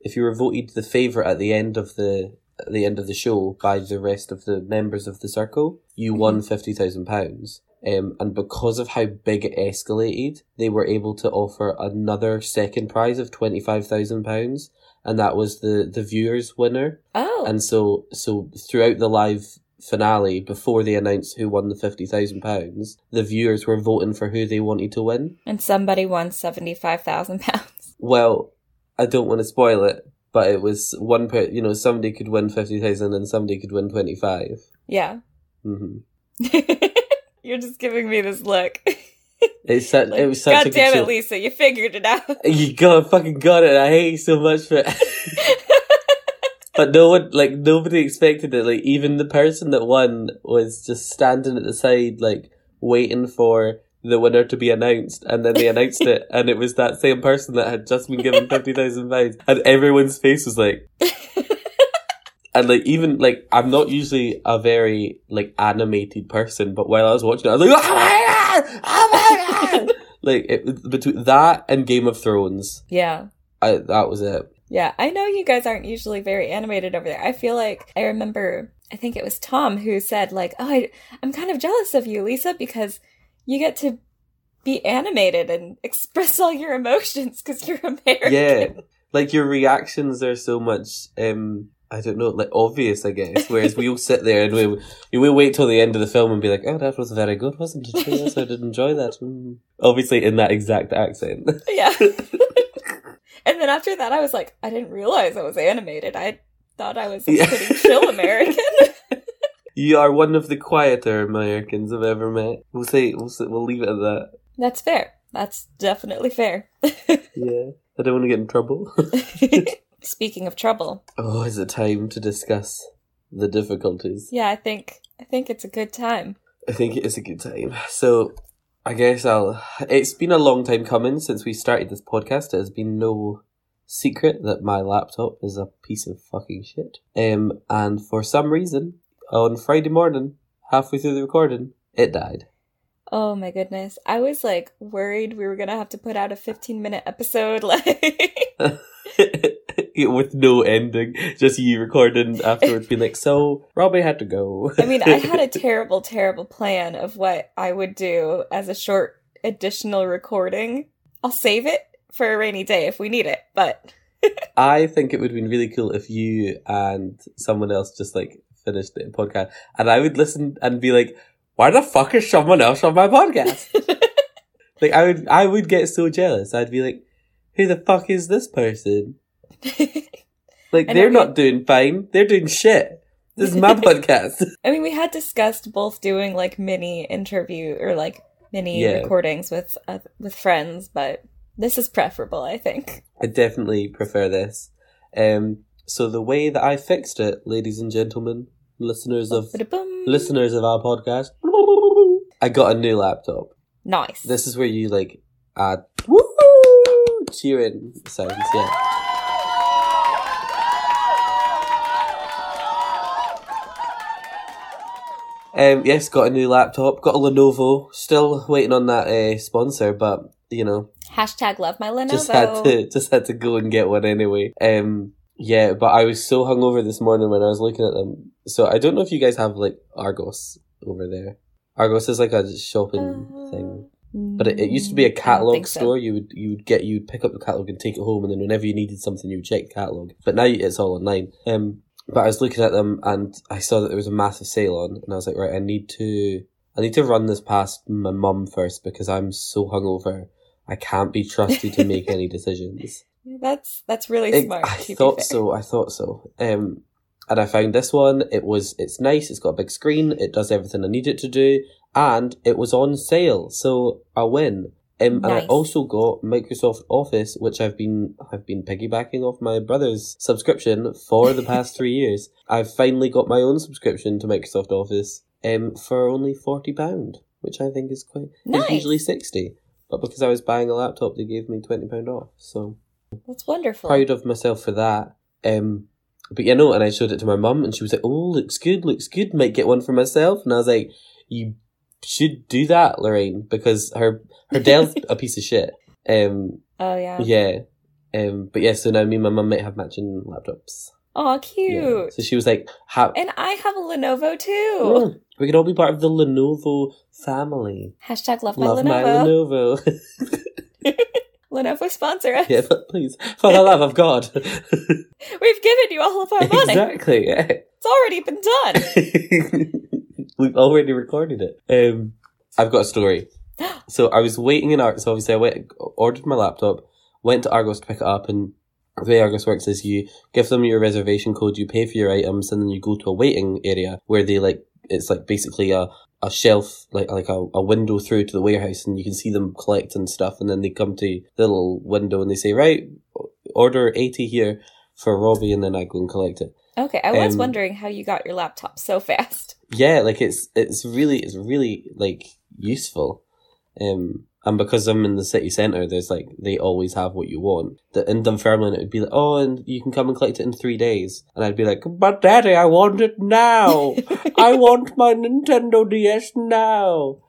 if you were voted the favorite at the end of the at the end of the show by the rest of the members of the circle, you won fifty thousand pounds. Um, and because of how big it escalated, they were able to offer another second prize of twenty five thousand pounds, and that was the the viewers winner. Oh, And so so throughout the live finale, before they announced who won the fifty thousand pounds, the viewers were voting for who they wanted to win. and somebody won 75,000 pounds. Well, I don't want to spoil it, but it was one per you know somebody could win fifty thousand and somebody could win twenty five. Yeah. Mm-hmm. You're just giving me this look. It's such, it was such God a good damn show. it, Lisa, you figured it out. You got fucking got it. I hate you so much for it. but no one, like nobody expected it. Like even the person that won was just standing at the side, like waiting for the winner to be announced, and then they announced it, and it was that same person that had just been given fifty thousand pounds, and everyone's face was like, And like even like I'm not usually a very like animated person, but while I was watching it, I was like, "Oh ah! my god! Oh my god!" like it, between that and Game of Thrones, Yeah. I, that was it. Yeah, I know you guys aren't usually very animated over there. I feel like I remember, I think it was Tom who said, like, oh, I, I'm kind of jealous of you, Lisa, because you get to be animated and express all your emotions because you're American. Yeah, like your reactions are so much. um I don't know, like obvious, I guess. Whereas we'll sit there and we we wait till the end of the film and be like, "Oh, that was very good, wasn't it? Yes, I did enjoy that." Mm. Obviously, in that exact accent. Yeah. and then after that, I was like, I didn't realize I was animated. I thought I was a Yeah. pretty chill American. You are one of the quieter Americans I've ever met. We'll say we'll say, we'll leave it at that. That's fair. That's definitely fair. Yeah, I don't want to get in trouble. Speaking of trouble, oh, is it time to discuss the difficulties? yeah, I think I think it's a good time. I think it is a good time. So, I guess I'll. It's been a long time coming since we started this podcast. It has been no secret that my laptop is a piece of fucking shit. Um, and for some reason, on Friday morning, halfway through the recording, it died. Oh my goodness. I was like worried we were going to have to put out a 15 minute episode like With no ending, just you recording afterwards, being like, "So Robbie had to go." I mean, I had a terrible terrible plan of what I would do as a short additional recording. I'll save it for a rainy day if we need it, but I think it would have been really cool if you and someone else just like finished the podcast, and I would listen and be like, "Why the fuck is someone else on my podcast?" like I would, I would get so jealous. I'd be like, "Who the fuck is this person?" Like they're not doing fine. They're doing shit. This is my podcast. I mean, we had discussed both doing like mini interview or like mini Yeah. recordings with uh, with friends, but this is preferable, I think. I definitely prefer this. Um, so the way that I fixed it, ladies and gentlemen, listeners of listeners of our podcast, I got a new laptop. Nice. This is where you like add woo cheering sounds. Yeah. Um, yes, got a new laptop. Got a Lenovo. Still waiting on that uh, sponsor, but you know, Hashtag love my Lenovo. just had to just had to go and get one anyway. Um, yeah, but I was so hungover this morning when I was looking at them. So I don't know if you guys have like Argos over there. Argos is like a shopping Uh, thing. But it, it used to be a catalog think so. store. You would you would get you'd pick up the catalog and take it home, and then whenever you needed something, you would check the catalog. But now it's all online. Um, but I was looking at them and I saw that there was a massive sale on, and I was like, right, I need to I need to run this past my mum first because I'm so hungover. I can't be trusted to make any decisions. That's that's really It- smart. I thought so. I thought so. Um, and I found this one. It was. It's nice. It's got a big screen. It does everything I need it to do, and it was on sale, so I win. Um, and I also got Microsoft Office, which I've been I've been piggybacking off my brother's subscription for the past three years. I've finally got my own subscription to Microsoft Office. Um, for only forty pound, which I think is quite. Nice. It's usually sixty, but because I was buying a laptop, they gave me twenty pound off. So That's wonderful. proud of myself for that. Um, but you know, and I showed it to my mum, and she was like, "Oh, looks good, looks good. Might get one for myself." And I was like, "You should do that, Lorraine, because her her Dell's a piece of shit." Um, oh yeah. yeah. Um, but yeah, so now me and my mum might have matching laptops. Oh, cute. Yeah. So she was like, ha- And I have a Lenovo too. Mm, "We could all be part of the Lenovo family." Hashtag love my Love Lenovo. my Lenovo. Lenovo sponsor us. yeah, but please, for the love of God. We've given you all of our money. exactly. Yeah. It's already been done. We've already recorded it. Um, I've got a story. So I was waiting in Argos. So obviously, I went ordered my laptop, went to Argos to pick it up, and the way Argos works is you give them your reservation code, you pay for your items, and then you go to a waiting area where they like it's like basically a a shelf like like a, a window through to the warehouse and you can see them collecting stuff and then they come to the little window and they say right order 80 here for Robbie and then I go and collect it Okay, I was Um, wondering how you got your laptop so fast. yeah like it's it's really it's really like useful um And because I'm in the city centre, there's like, they always have what you want. The, in Dunfermline, it would be like, oh, and you can come and collect it in three days. And I'd be like, but daddy, I want it now. I want my Nintendo DS now.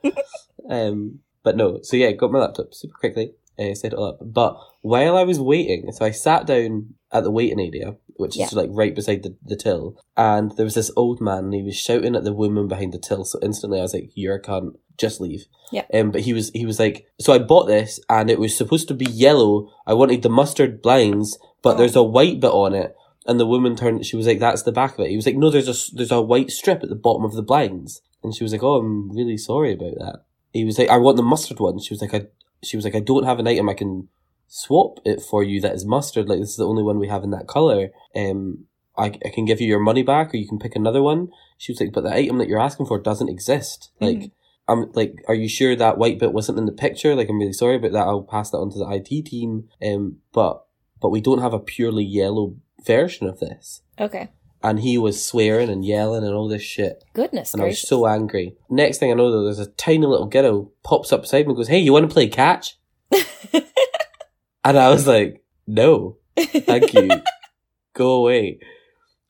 um, but no, so yeah, got my laptop super quickly, uh, set it all up. But while I was waiting, so I sat down at the waiting area, which Yeah. is like right beside the, the till, and there was this old man, and he was shouting at the woman behind the till. So instantly, I was like, "You're a cunt, just leave." Yeah. Um, but he was he was like, so I bought this, and it was supposed to be yellow. I wanted the mustard blinds, but Oh. there's a white bit on it. And the woman turned. She was like, "That's the back of it." He was like, "No, there's a, there's a white strip at the bottom of the blinds." And she was like, "Oh, I'm really sorry about that." He was like, "I want the mustard one." She was like, "I." She was like, "I don't have an item I can swap it for you that is mustard. Like this is the only one we have in that color. Um, I I can give you your money back, or you can pick another one." She was like, "But the item that you're asking for doesn't exist. Like." Mhm. I'm like, are you sure that white bit wasn't in the picture? Like, I'm really sorry about that. I'll pass that on to the IT team. Um, but but we don't have a purely yellow version of this. Okay. And he was swearing and yelling and all this shit. Goodness And I was so angry. Next thing I know, though, there's a tiny little girl pops up beside me and goes, Hey, you want to play catch? And I was like, No, thank you. Go away.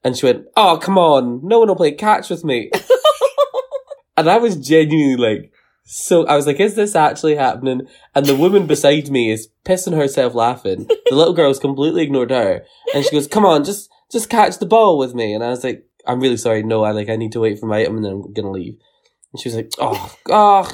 And she went, Oh, come on. No one will play catch with me. And I was genuinely like, so I was like, is this actually happening? And the woman beside me is pissing herself laughing. The little girl's completely ignored her. And she goes, come on, just, just catch the ball with me. And I was like, I'm really sorry. No, I like, I need to wait for my item and then I'm going to leave. And she was like, oh, oh,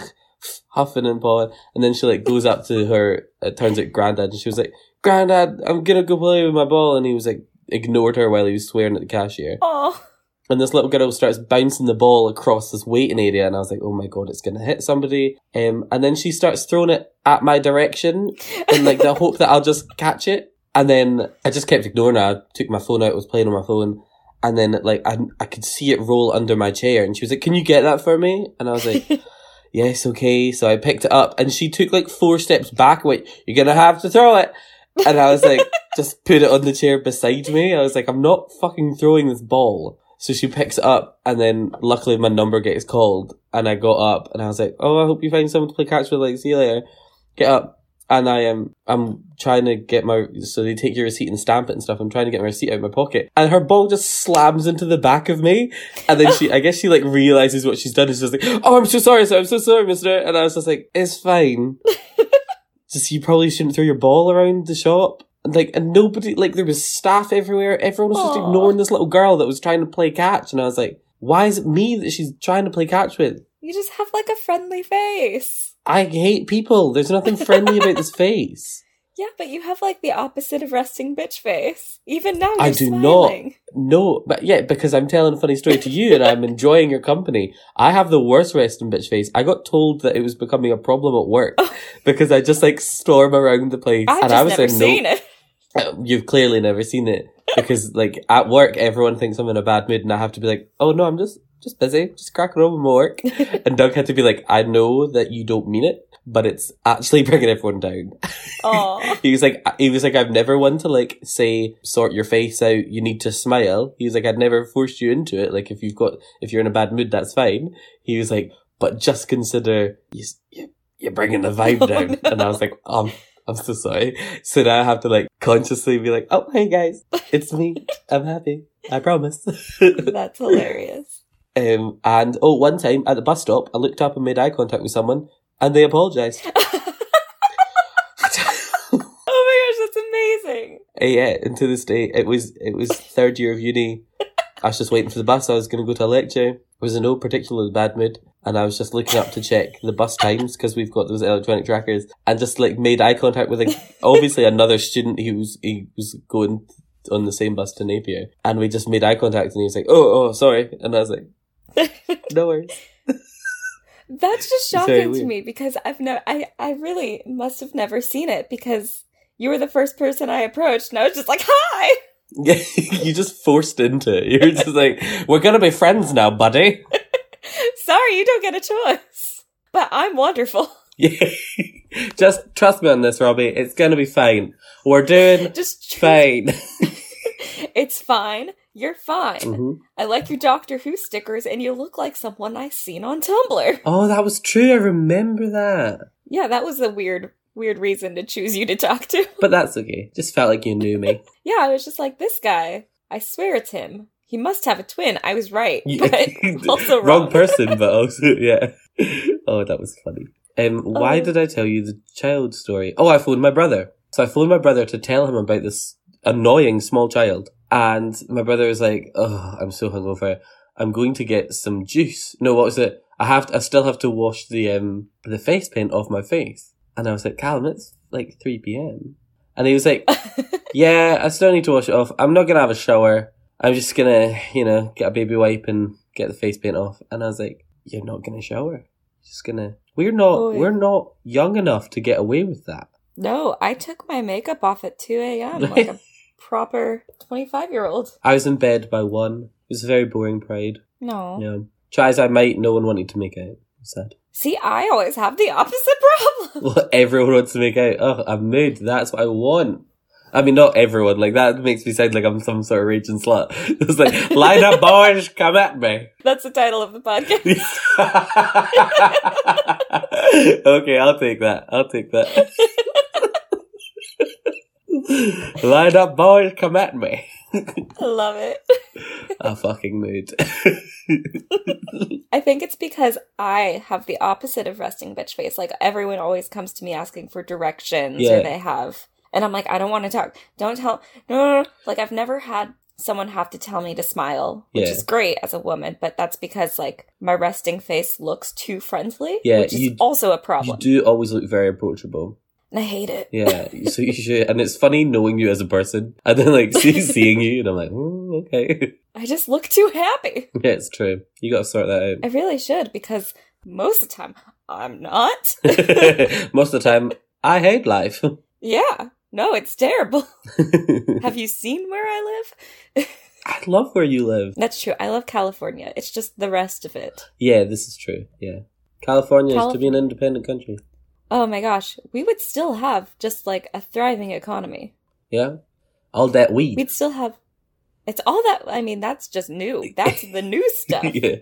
huffing and pawing. And then she like goes up to her, it turns out granddad. And she was like, granddad, I'm to go play with my ball. And he was like, ignored her while he was swearing at the cashier. Oh. And this little girl starts bouncing the ball across this waiting area, and I was like, "Oh my god, it's gonna hit somebody!" Um, and then she starts throwing it at my direction in like the hope that I'll just catch it. And then I just kept ignoring her. I took my phone out, was playing on my phone, and then like I I could see it roll under my chair, and she was like, "Can you get that for me?" And I was like. Yes, okay. So I picked it up and she took like four steps back. Wait, you're gonna have to throw it. And I was like, just put it on the chair beside me. I was like, I'm not fucking throwing this ball. So she picks it up and then luckily my number gets called and I got up and I was like, oh, I hope you find someone to play catch with. Like, see you later. Get up. And I am, I'm trying to get my, so they take your receipt and stamp it and stuff. I'm trying to get my receipt out of my pocket. And her ball just slams into the back of me. And then she, I guess she like realizes what she's done. And she's just like, oh, I'm so sorry, sir. I'm so sorry, mister. And I was just like, it's fine. just, you probably shouldn't throw your ball around the shop. And like, and nobody, like, there was staff everywhere. Everyone was just ignoring this little girl that was trying to play catch. And I was like, why is it me that she's trying to play catch with? You just have like a friendly face. I hate people. There's nothing friendly about this face. Yeah, but you have like the opposite of resting bitch face. Even now, you're I do smiling. No, but yeah, because I'm telling a funny story to you and I'm enjoying your company. I have the worst resting bitch face. I got told that it was becoming a problem at work because I just like storm around the place. I've and I was never saying, seen no, it. Uh, You've clearly never seen it because like at work, everyone thinks I'm in a bad mood and I have to be like, oh no, I'm just, just busy, just cracking on with my work. and Doug had to be like, I know that you don't mean it, but it's actually bringing everyone down. He was like, he was like, I've never one to like say, sort your face out. You need to smile. He was like, I'd never forced you into it. Like if you've got, if you're in a bad mood, that's fine. He was like, but just consider you, you you're bringing the vibe Oh, down. no. And I was like, um, I'm so sorry. So now I have to like consciously be like, oh, hey guys, it's me. I'm happy. I promise. That's hilarious. Um, and oh, one time at the bus stop, I looked up and made eye contact with someone and they apologized. oh my gosh, that's amazing. Uh, yeah, and to this day, it was it was third year of uni. I was just waiting for the bus. I was going to go to a lecture. I was in no particularly bad mood, and I was just looking up to check the bus times because we've got those electronic trackers, and just like made eye contact with like obviously another student. He was he was going on the same bus to Napier, and we just made eye contact, and he was like, "Oh, oh, sorry," and I was like, "No worries." That's just shocking to me because I've no, I, I really must have never seen it because you were the first person I approached, and I was just like, "Hi." Yeah, you just forced into it. You're just like, "We're gonna be friends now, buddy." Sorry, you don't get a choice. But I'm wonderful. Yeah. Just trust me on this, Robbie. It's gonna be fine. We're doing Just fine. It's fine. You're fine. hmm I like your Doctor Who stickers, and you look like someone I seen on Tumblr. Oh, that was true. I remember that. Yeah, that was a weird, weird reason to choose you to talk to. But that's okay. Just felt like you knew me. Yeah, I was just like, this guy. I swear it's him. He must have a twin. I was right, but also wrong. person, but also yeah. Oh, that was funny. Um, why Oh. did I tell you the child story? Oh, I phoned my brother. So I phoned my brother to tell him about this annoying small child, and my brother was like, "Oh, I'm so hungover. I'm going to get some juice. No, what was it? I have. To, I still have to wash the um the face paint off my face." And I was like, "Callum, it's like three p.m." And he was like, "Yeah, I still need to wash it off. I'm not gonna have a shower. I'm just gonna, you know, get a baby wipe and get the face paint off." And I was like, "You're not gonna shower. You're just gonna. We're not. Oh, yeah. We're not young enough to get away with that." no, I took my makeup off at 2 a.m. like a proper 25 year old. I was in bed by one. It was a very boring pride. No. Yeah. Try as I might, no one wanted to make out. Sad. See, I always have the opposite problem. Well, everyone wants to make out. Oh, I'm mood. That's what I want. I mean, not everyone. Like that makes me sound like I'm some sort of raging slut. It's like, line up, boys, come at me. That's the title of the podcast. okay, I'll take that. I'll take that. line up, boys, come at me. I love it. A fucking mood. I think it's because I have the opposite of resting bitch face. Like everyone always comes to me asking for directions Yeah. or they have and I'm like, I don't want to talk. Don't tell no, no, no. Like I've never had someone have to tell me to smile, which Yeah. is great as a woman, but that's because like my resting face looks too friendly. Yeah, which is you- also a problem. you do always look very approachable. And I hate it. Yeah, so you should, and it's funny knowing you as a person, and then like see, seeing you, and I'm like, okay, I just look too happy. yeah, it's true. You got to sort that out. I really should because most of the time I'm not. Most of the time, I hate life. yeah. No, it's terrible. Have you seen where I live? I love where you live. That's true. I love California. It's just the rest of it. Yeah, this is true. Yeah, California is to be an independent country. Oh my gosh, we would still have just like a thriving economy. Yeah, all that weed. We'd still have. It's all that. I mean, that's just new. That's the new stuff. yeah,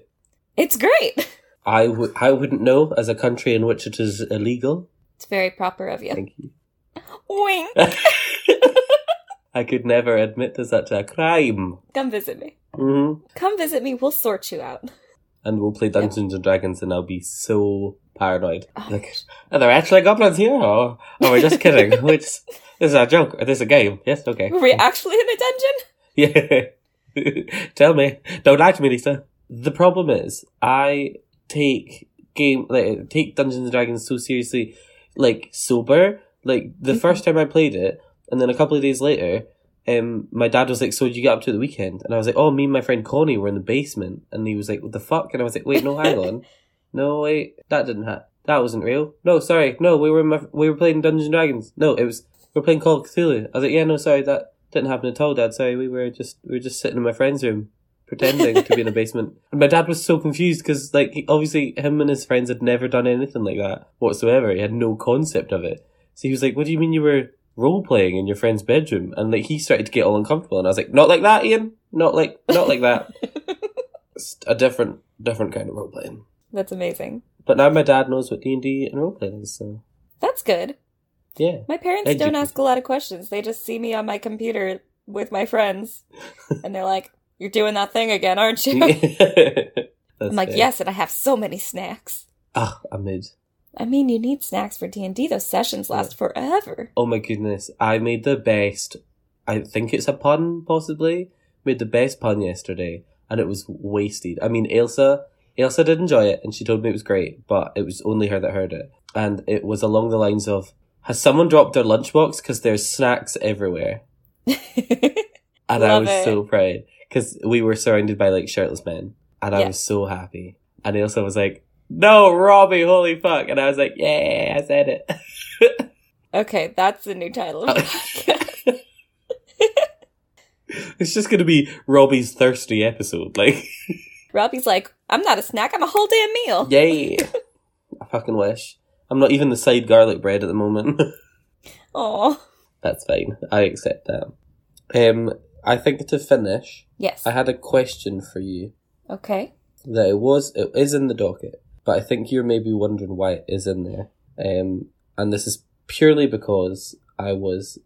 It's great. I would. I wouldn't know as a country in which it is illegal. It's very proper of you. Thank you. Wink. I could never admit to such a crime. Come visit me. Mm-hmm. Come visit me. We'll sort you out. And we'll play Dungeons and Dragons, and I'll be so paranoid. Oh, Like, are there actually goblins here, or are we just kidding? Which this is a joke? This is a game? Yes, okay. Were we actually in a dungeon? Yeah. Tell me. Don't lie to me, Lisa. The problem is, I take game like take Dungeons and Dragons so seriously, like sober. Like the Mhm. first time I played it, and then a couple of days later, um, my dad was like, "So did you get up to the weekend?" And I was like, "Oh, me and my friend Connie were in the basement," and he was like, "What the fuck?" And I was like, "Wait, no, hang on, no, wait, that didn't happen. That wasn't real. No, sorry, no, we were in my, we were playing Dungeons and Dragons. No, it was we were playing Call of Cthulhu." I was like, "Yeah, no, sorry, that didn't happen at all, Dad. Sorry, we were just we were just sitting in my friend's room." Pretending to be in a basement, and my dad was so confused because, like, he, obviously, him and his friends had never done anything like that whatsoever. He had no concept of it. So he was like, "What do you mean you were role playing in your friend's bedroom?" And like he started to get all uncomfortable, and I was like, "Not like that, Ian. Not like not like that. It's a different different kind of role playing." That's amazing. But now my dad knows what D and D and role playing is. So That's good. yeah, My parents don't ask a lot of questions. They just see me on my computer with my friends, and they're like, "You're doing that thing again, aren't you?" I'm like, "Yes," and I have so many snacks. Ah, amid. I mean, you need snacks for D and D. Those sessions last forever. Oh my goodness, I made the best. I think it's a pun, possibly. Made the best pun yesterday, and it was wasted. I mean, Ailsa, Ailsa did enjoy it, and she told me it was great, but it was only her that heard it, and it was along the lines of, "Has someone dropped their lunchbox? Because there's snacks everywhere." And I was it. so proud because we were surrounded by like shirtless men, and I Yeah. was so happy. And Ailsa was like, "No, Robbie, holy fuck!" And I was like, "Yeah, I said it." okay, that's the new title. Of the podcast. it's just gonna be Robbie's thirsty episode. Like, Robbie's like, "I'm not a snack. I'm a whole damn meal." yay! I fucking wish. I'm not even the side garlic bread at the moment. Oh, That's fine. I accept that. Um, I think to finish, Yes. I had a question for you okay. that it was it is in the docket, but I think you're maybe wondering why it is in there. Um, and this is purely because I was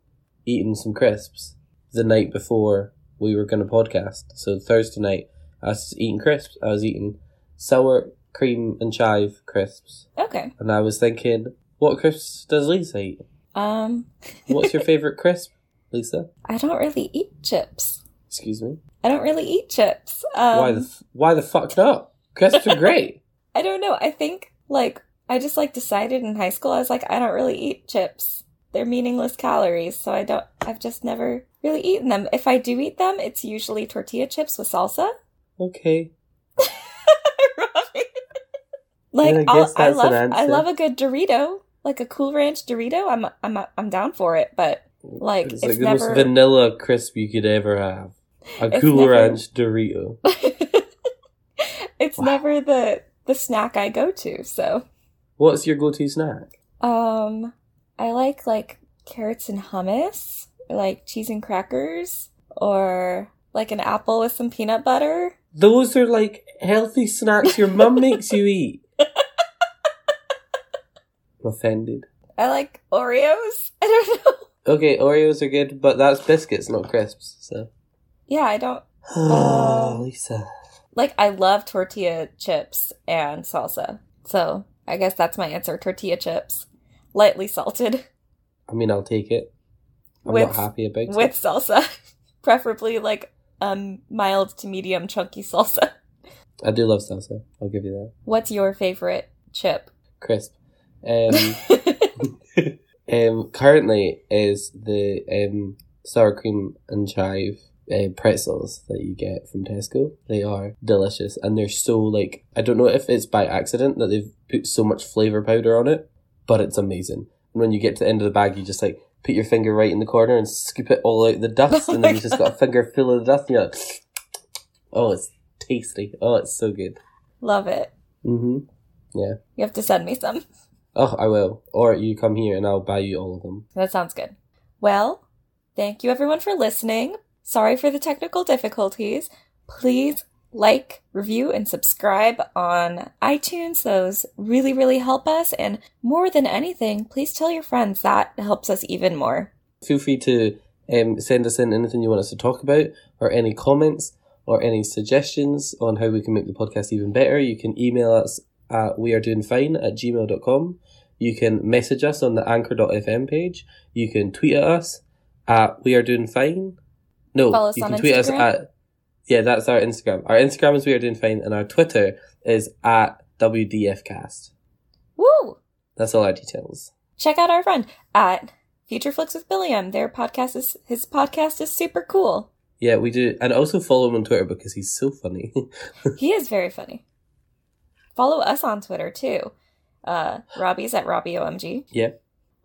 eating some crisps the night before we were going to podcast. So Thursday night, I was eating crisps. I was eating sour cream and chive crisps, Okay. and I was thinking, what crisps does Lisa eat? Um, What's your favorite crisp, Lisa? I don't really eat chips. Excuse me. I don't really eat chips. Um, why the f- why the fuck not? Crisps are great. I don't know. I think like I just like decided in high school I was like I don't really eat chips. They're meaningless calories, so I don't I've just never really eaten them. If I do eat them, it's usually tortilla chips with salsa. Okay. like Yeah, I I'll- I that's an love I love a good Dorito, like a Cool Ranch Dorito. I'm I'm I'm down for it, but Like, it's, it's like the never- most vanilla crisp you could ever have. A Cool never- Ranch Dorito. it's Wow. never the the snack I go to. So What's your go-to snack? Um, I like like carrots and hummus, or, like cheese and crackers, or like an apple with some peanut butter. Those are like healthy snacks your mum makes you eat. I'm offended. I like Oreos. I don't know. Okay, Oreos are good, but that's biscuits, not crisps. So, Yeah, I don't oh, Lisa. Like. I love tortilla chips and salsa. So I guess that's my answer: tortilla chips, lightly salted I mean, I'll take it. I'm with not happy about with it. salsa, preferably like um mild to medium chunky salsa. I do love salsa. I'll give you that. What's your favorite chip? Crisp. Um, um, currently is the um, sour cream and chive uh, pretzels that you get from Tesco. They are delicious and they're so like I don't know if it's by accident that they've put so much flavor powder on it, but it's amazing. And when you get to the end of the bag, you just like put your finger right in the corner and scoop it all out the dust, and then you just got a finger full of the dust, and you're like, oh, it's tasty. Oh, it's so good. Love it. hmm Yeah. You have to send me some. Oh, I will. Or you come here and I'll buy you all of them. That sounds good. Well, thank you everyone for listening. Sorry for the technical difficulties. Please like, review, and subscribe on iTunes. Those really, really help us. And more than anything, please tell your friends. That helps us even more. Feel free to um, send us in anything you want us to talk about, or any comments, or any suggestions on how we can make the podcast even better. You can email us at wearedoingfine at gmail.com. You can message us on the anchor.fm page. You can tweet at us at we are doing fine. No, Follow us you on can tweet us at yeah, that's our Instagram. Our Instagram is we are doing fine, and our Twitter is at WDFcast. Woo! That's all our details. Check out our friend at Future Flicks with Billiam. Their podcast is his podcast is super cool. Yeah, we do, and also follow him on Twitter because he's so funny. He is very funny. Follow us on Twitter too. Uh, Robbie's at Robbie OMG. yeah.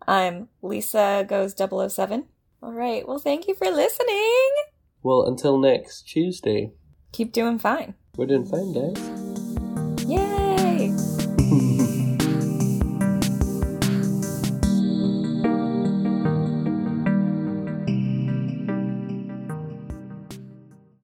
I'm Lisa Goes 007. All right. Well, thank you for listening. Well, until next Tuesday, Keep doing fine. we're doing fine, guys.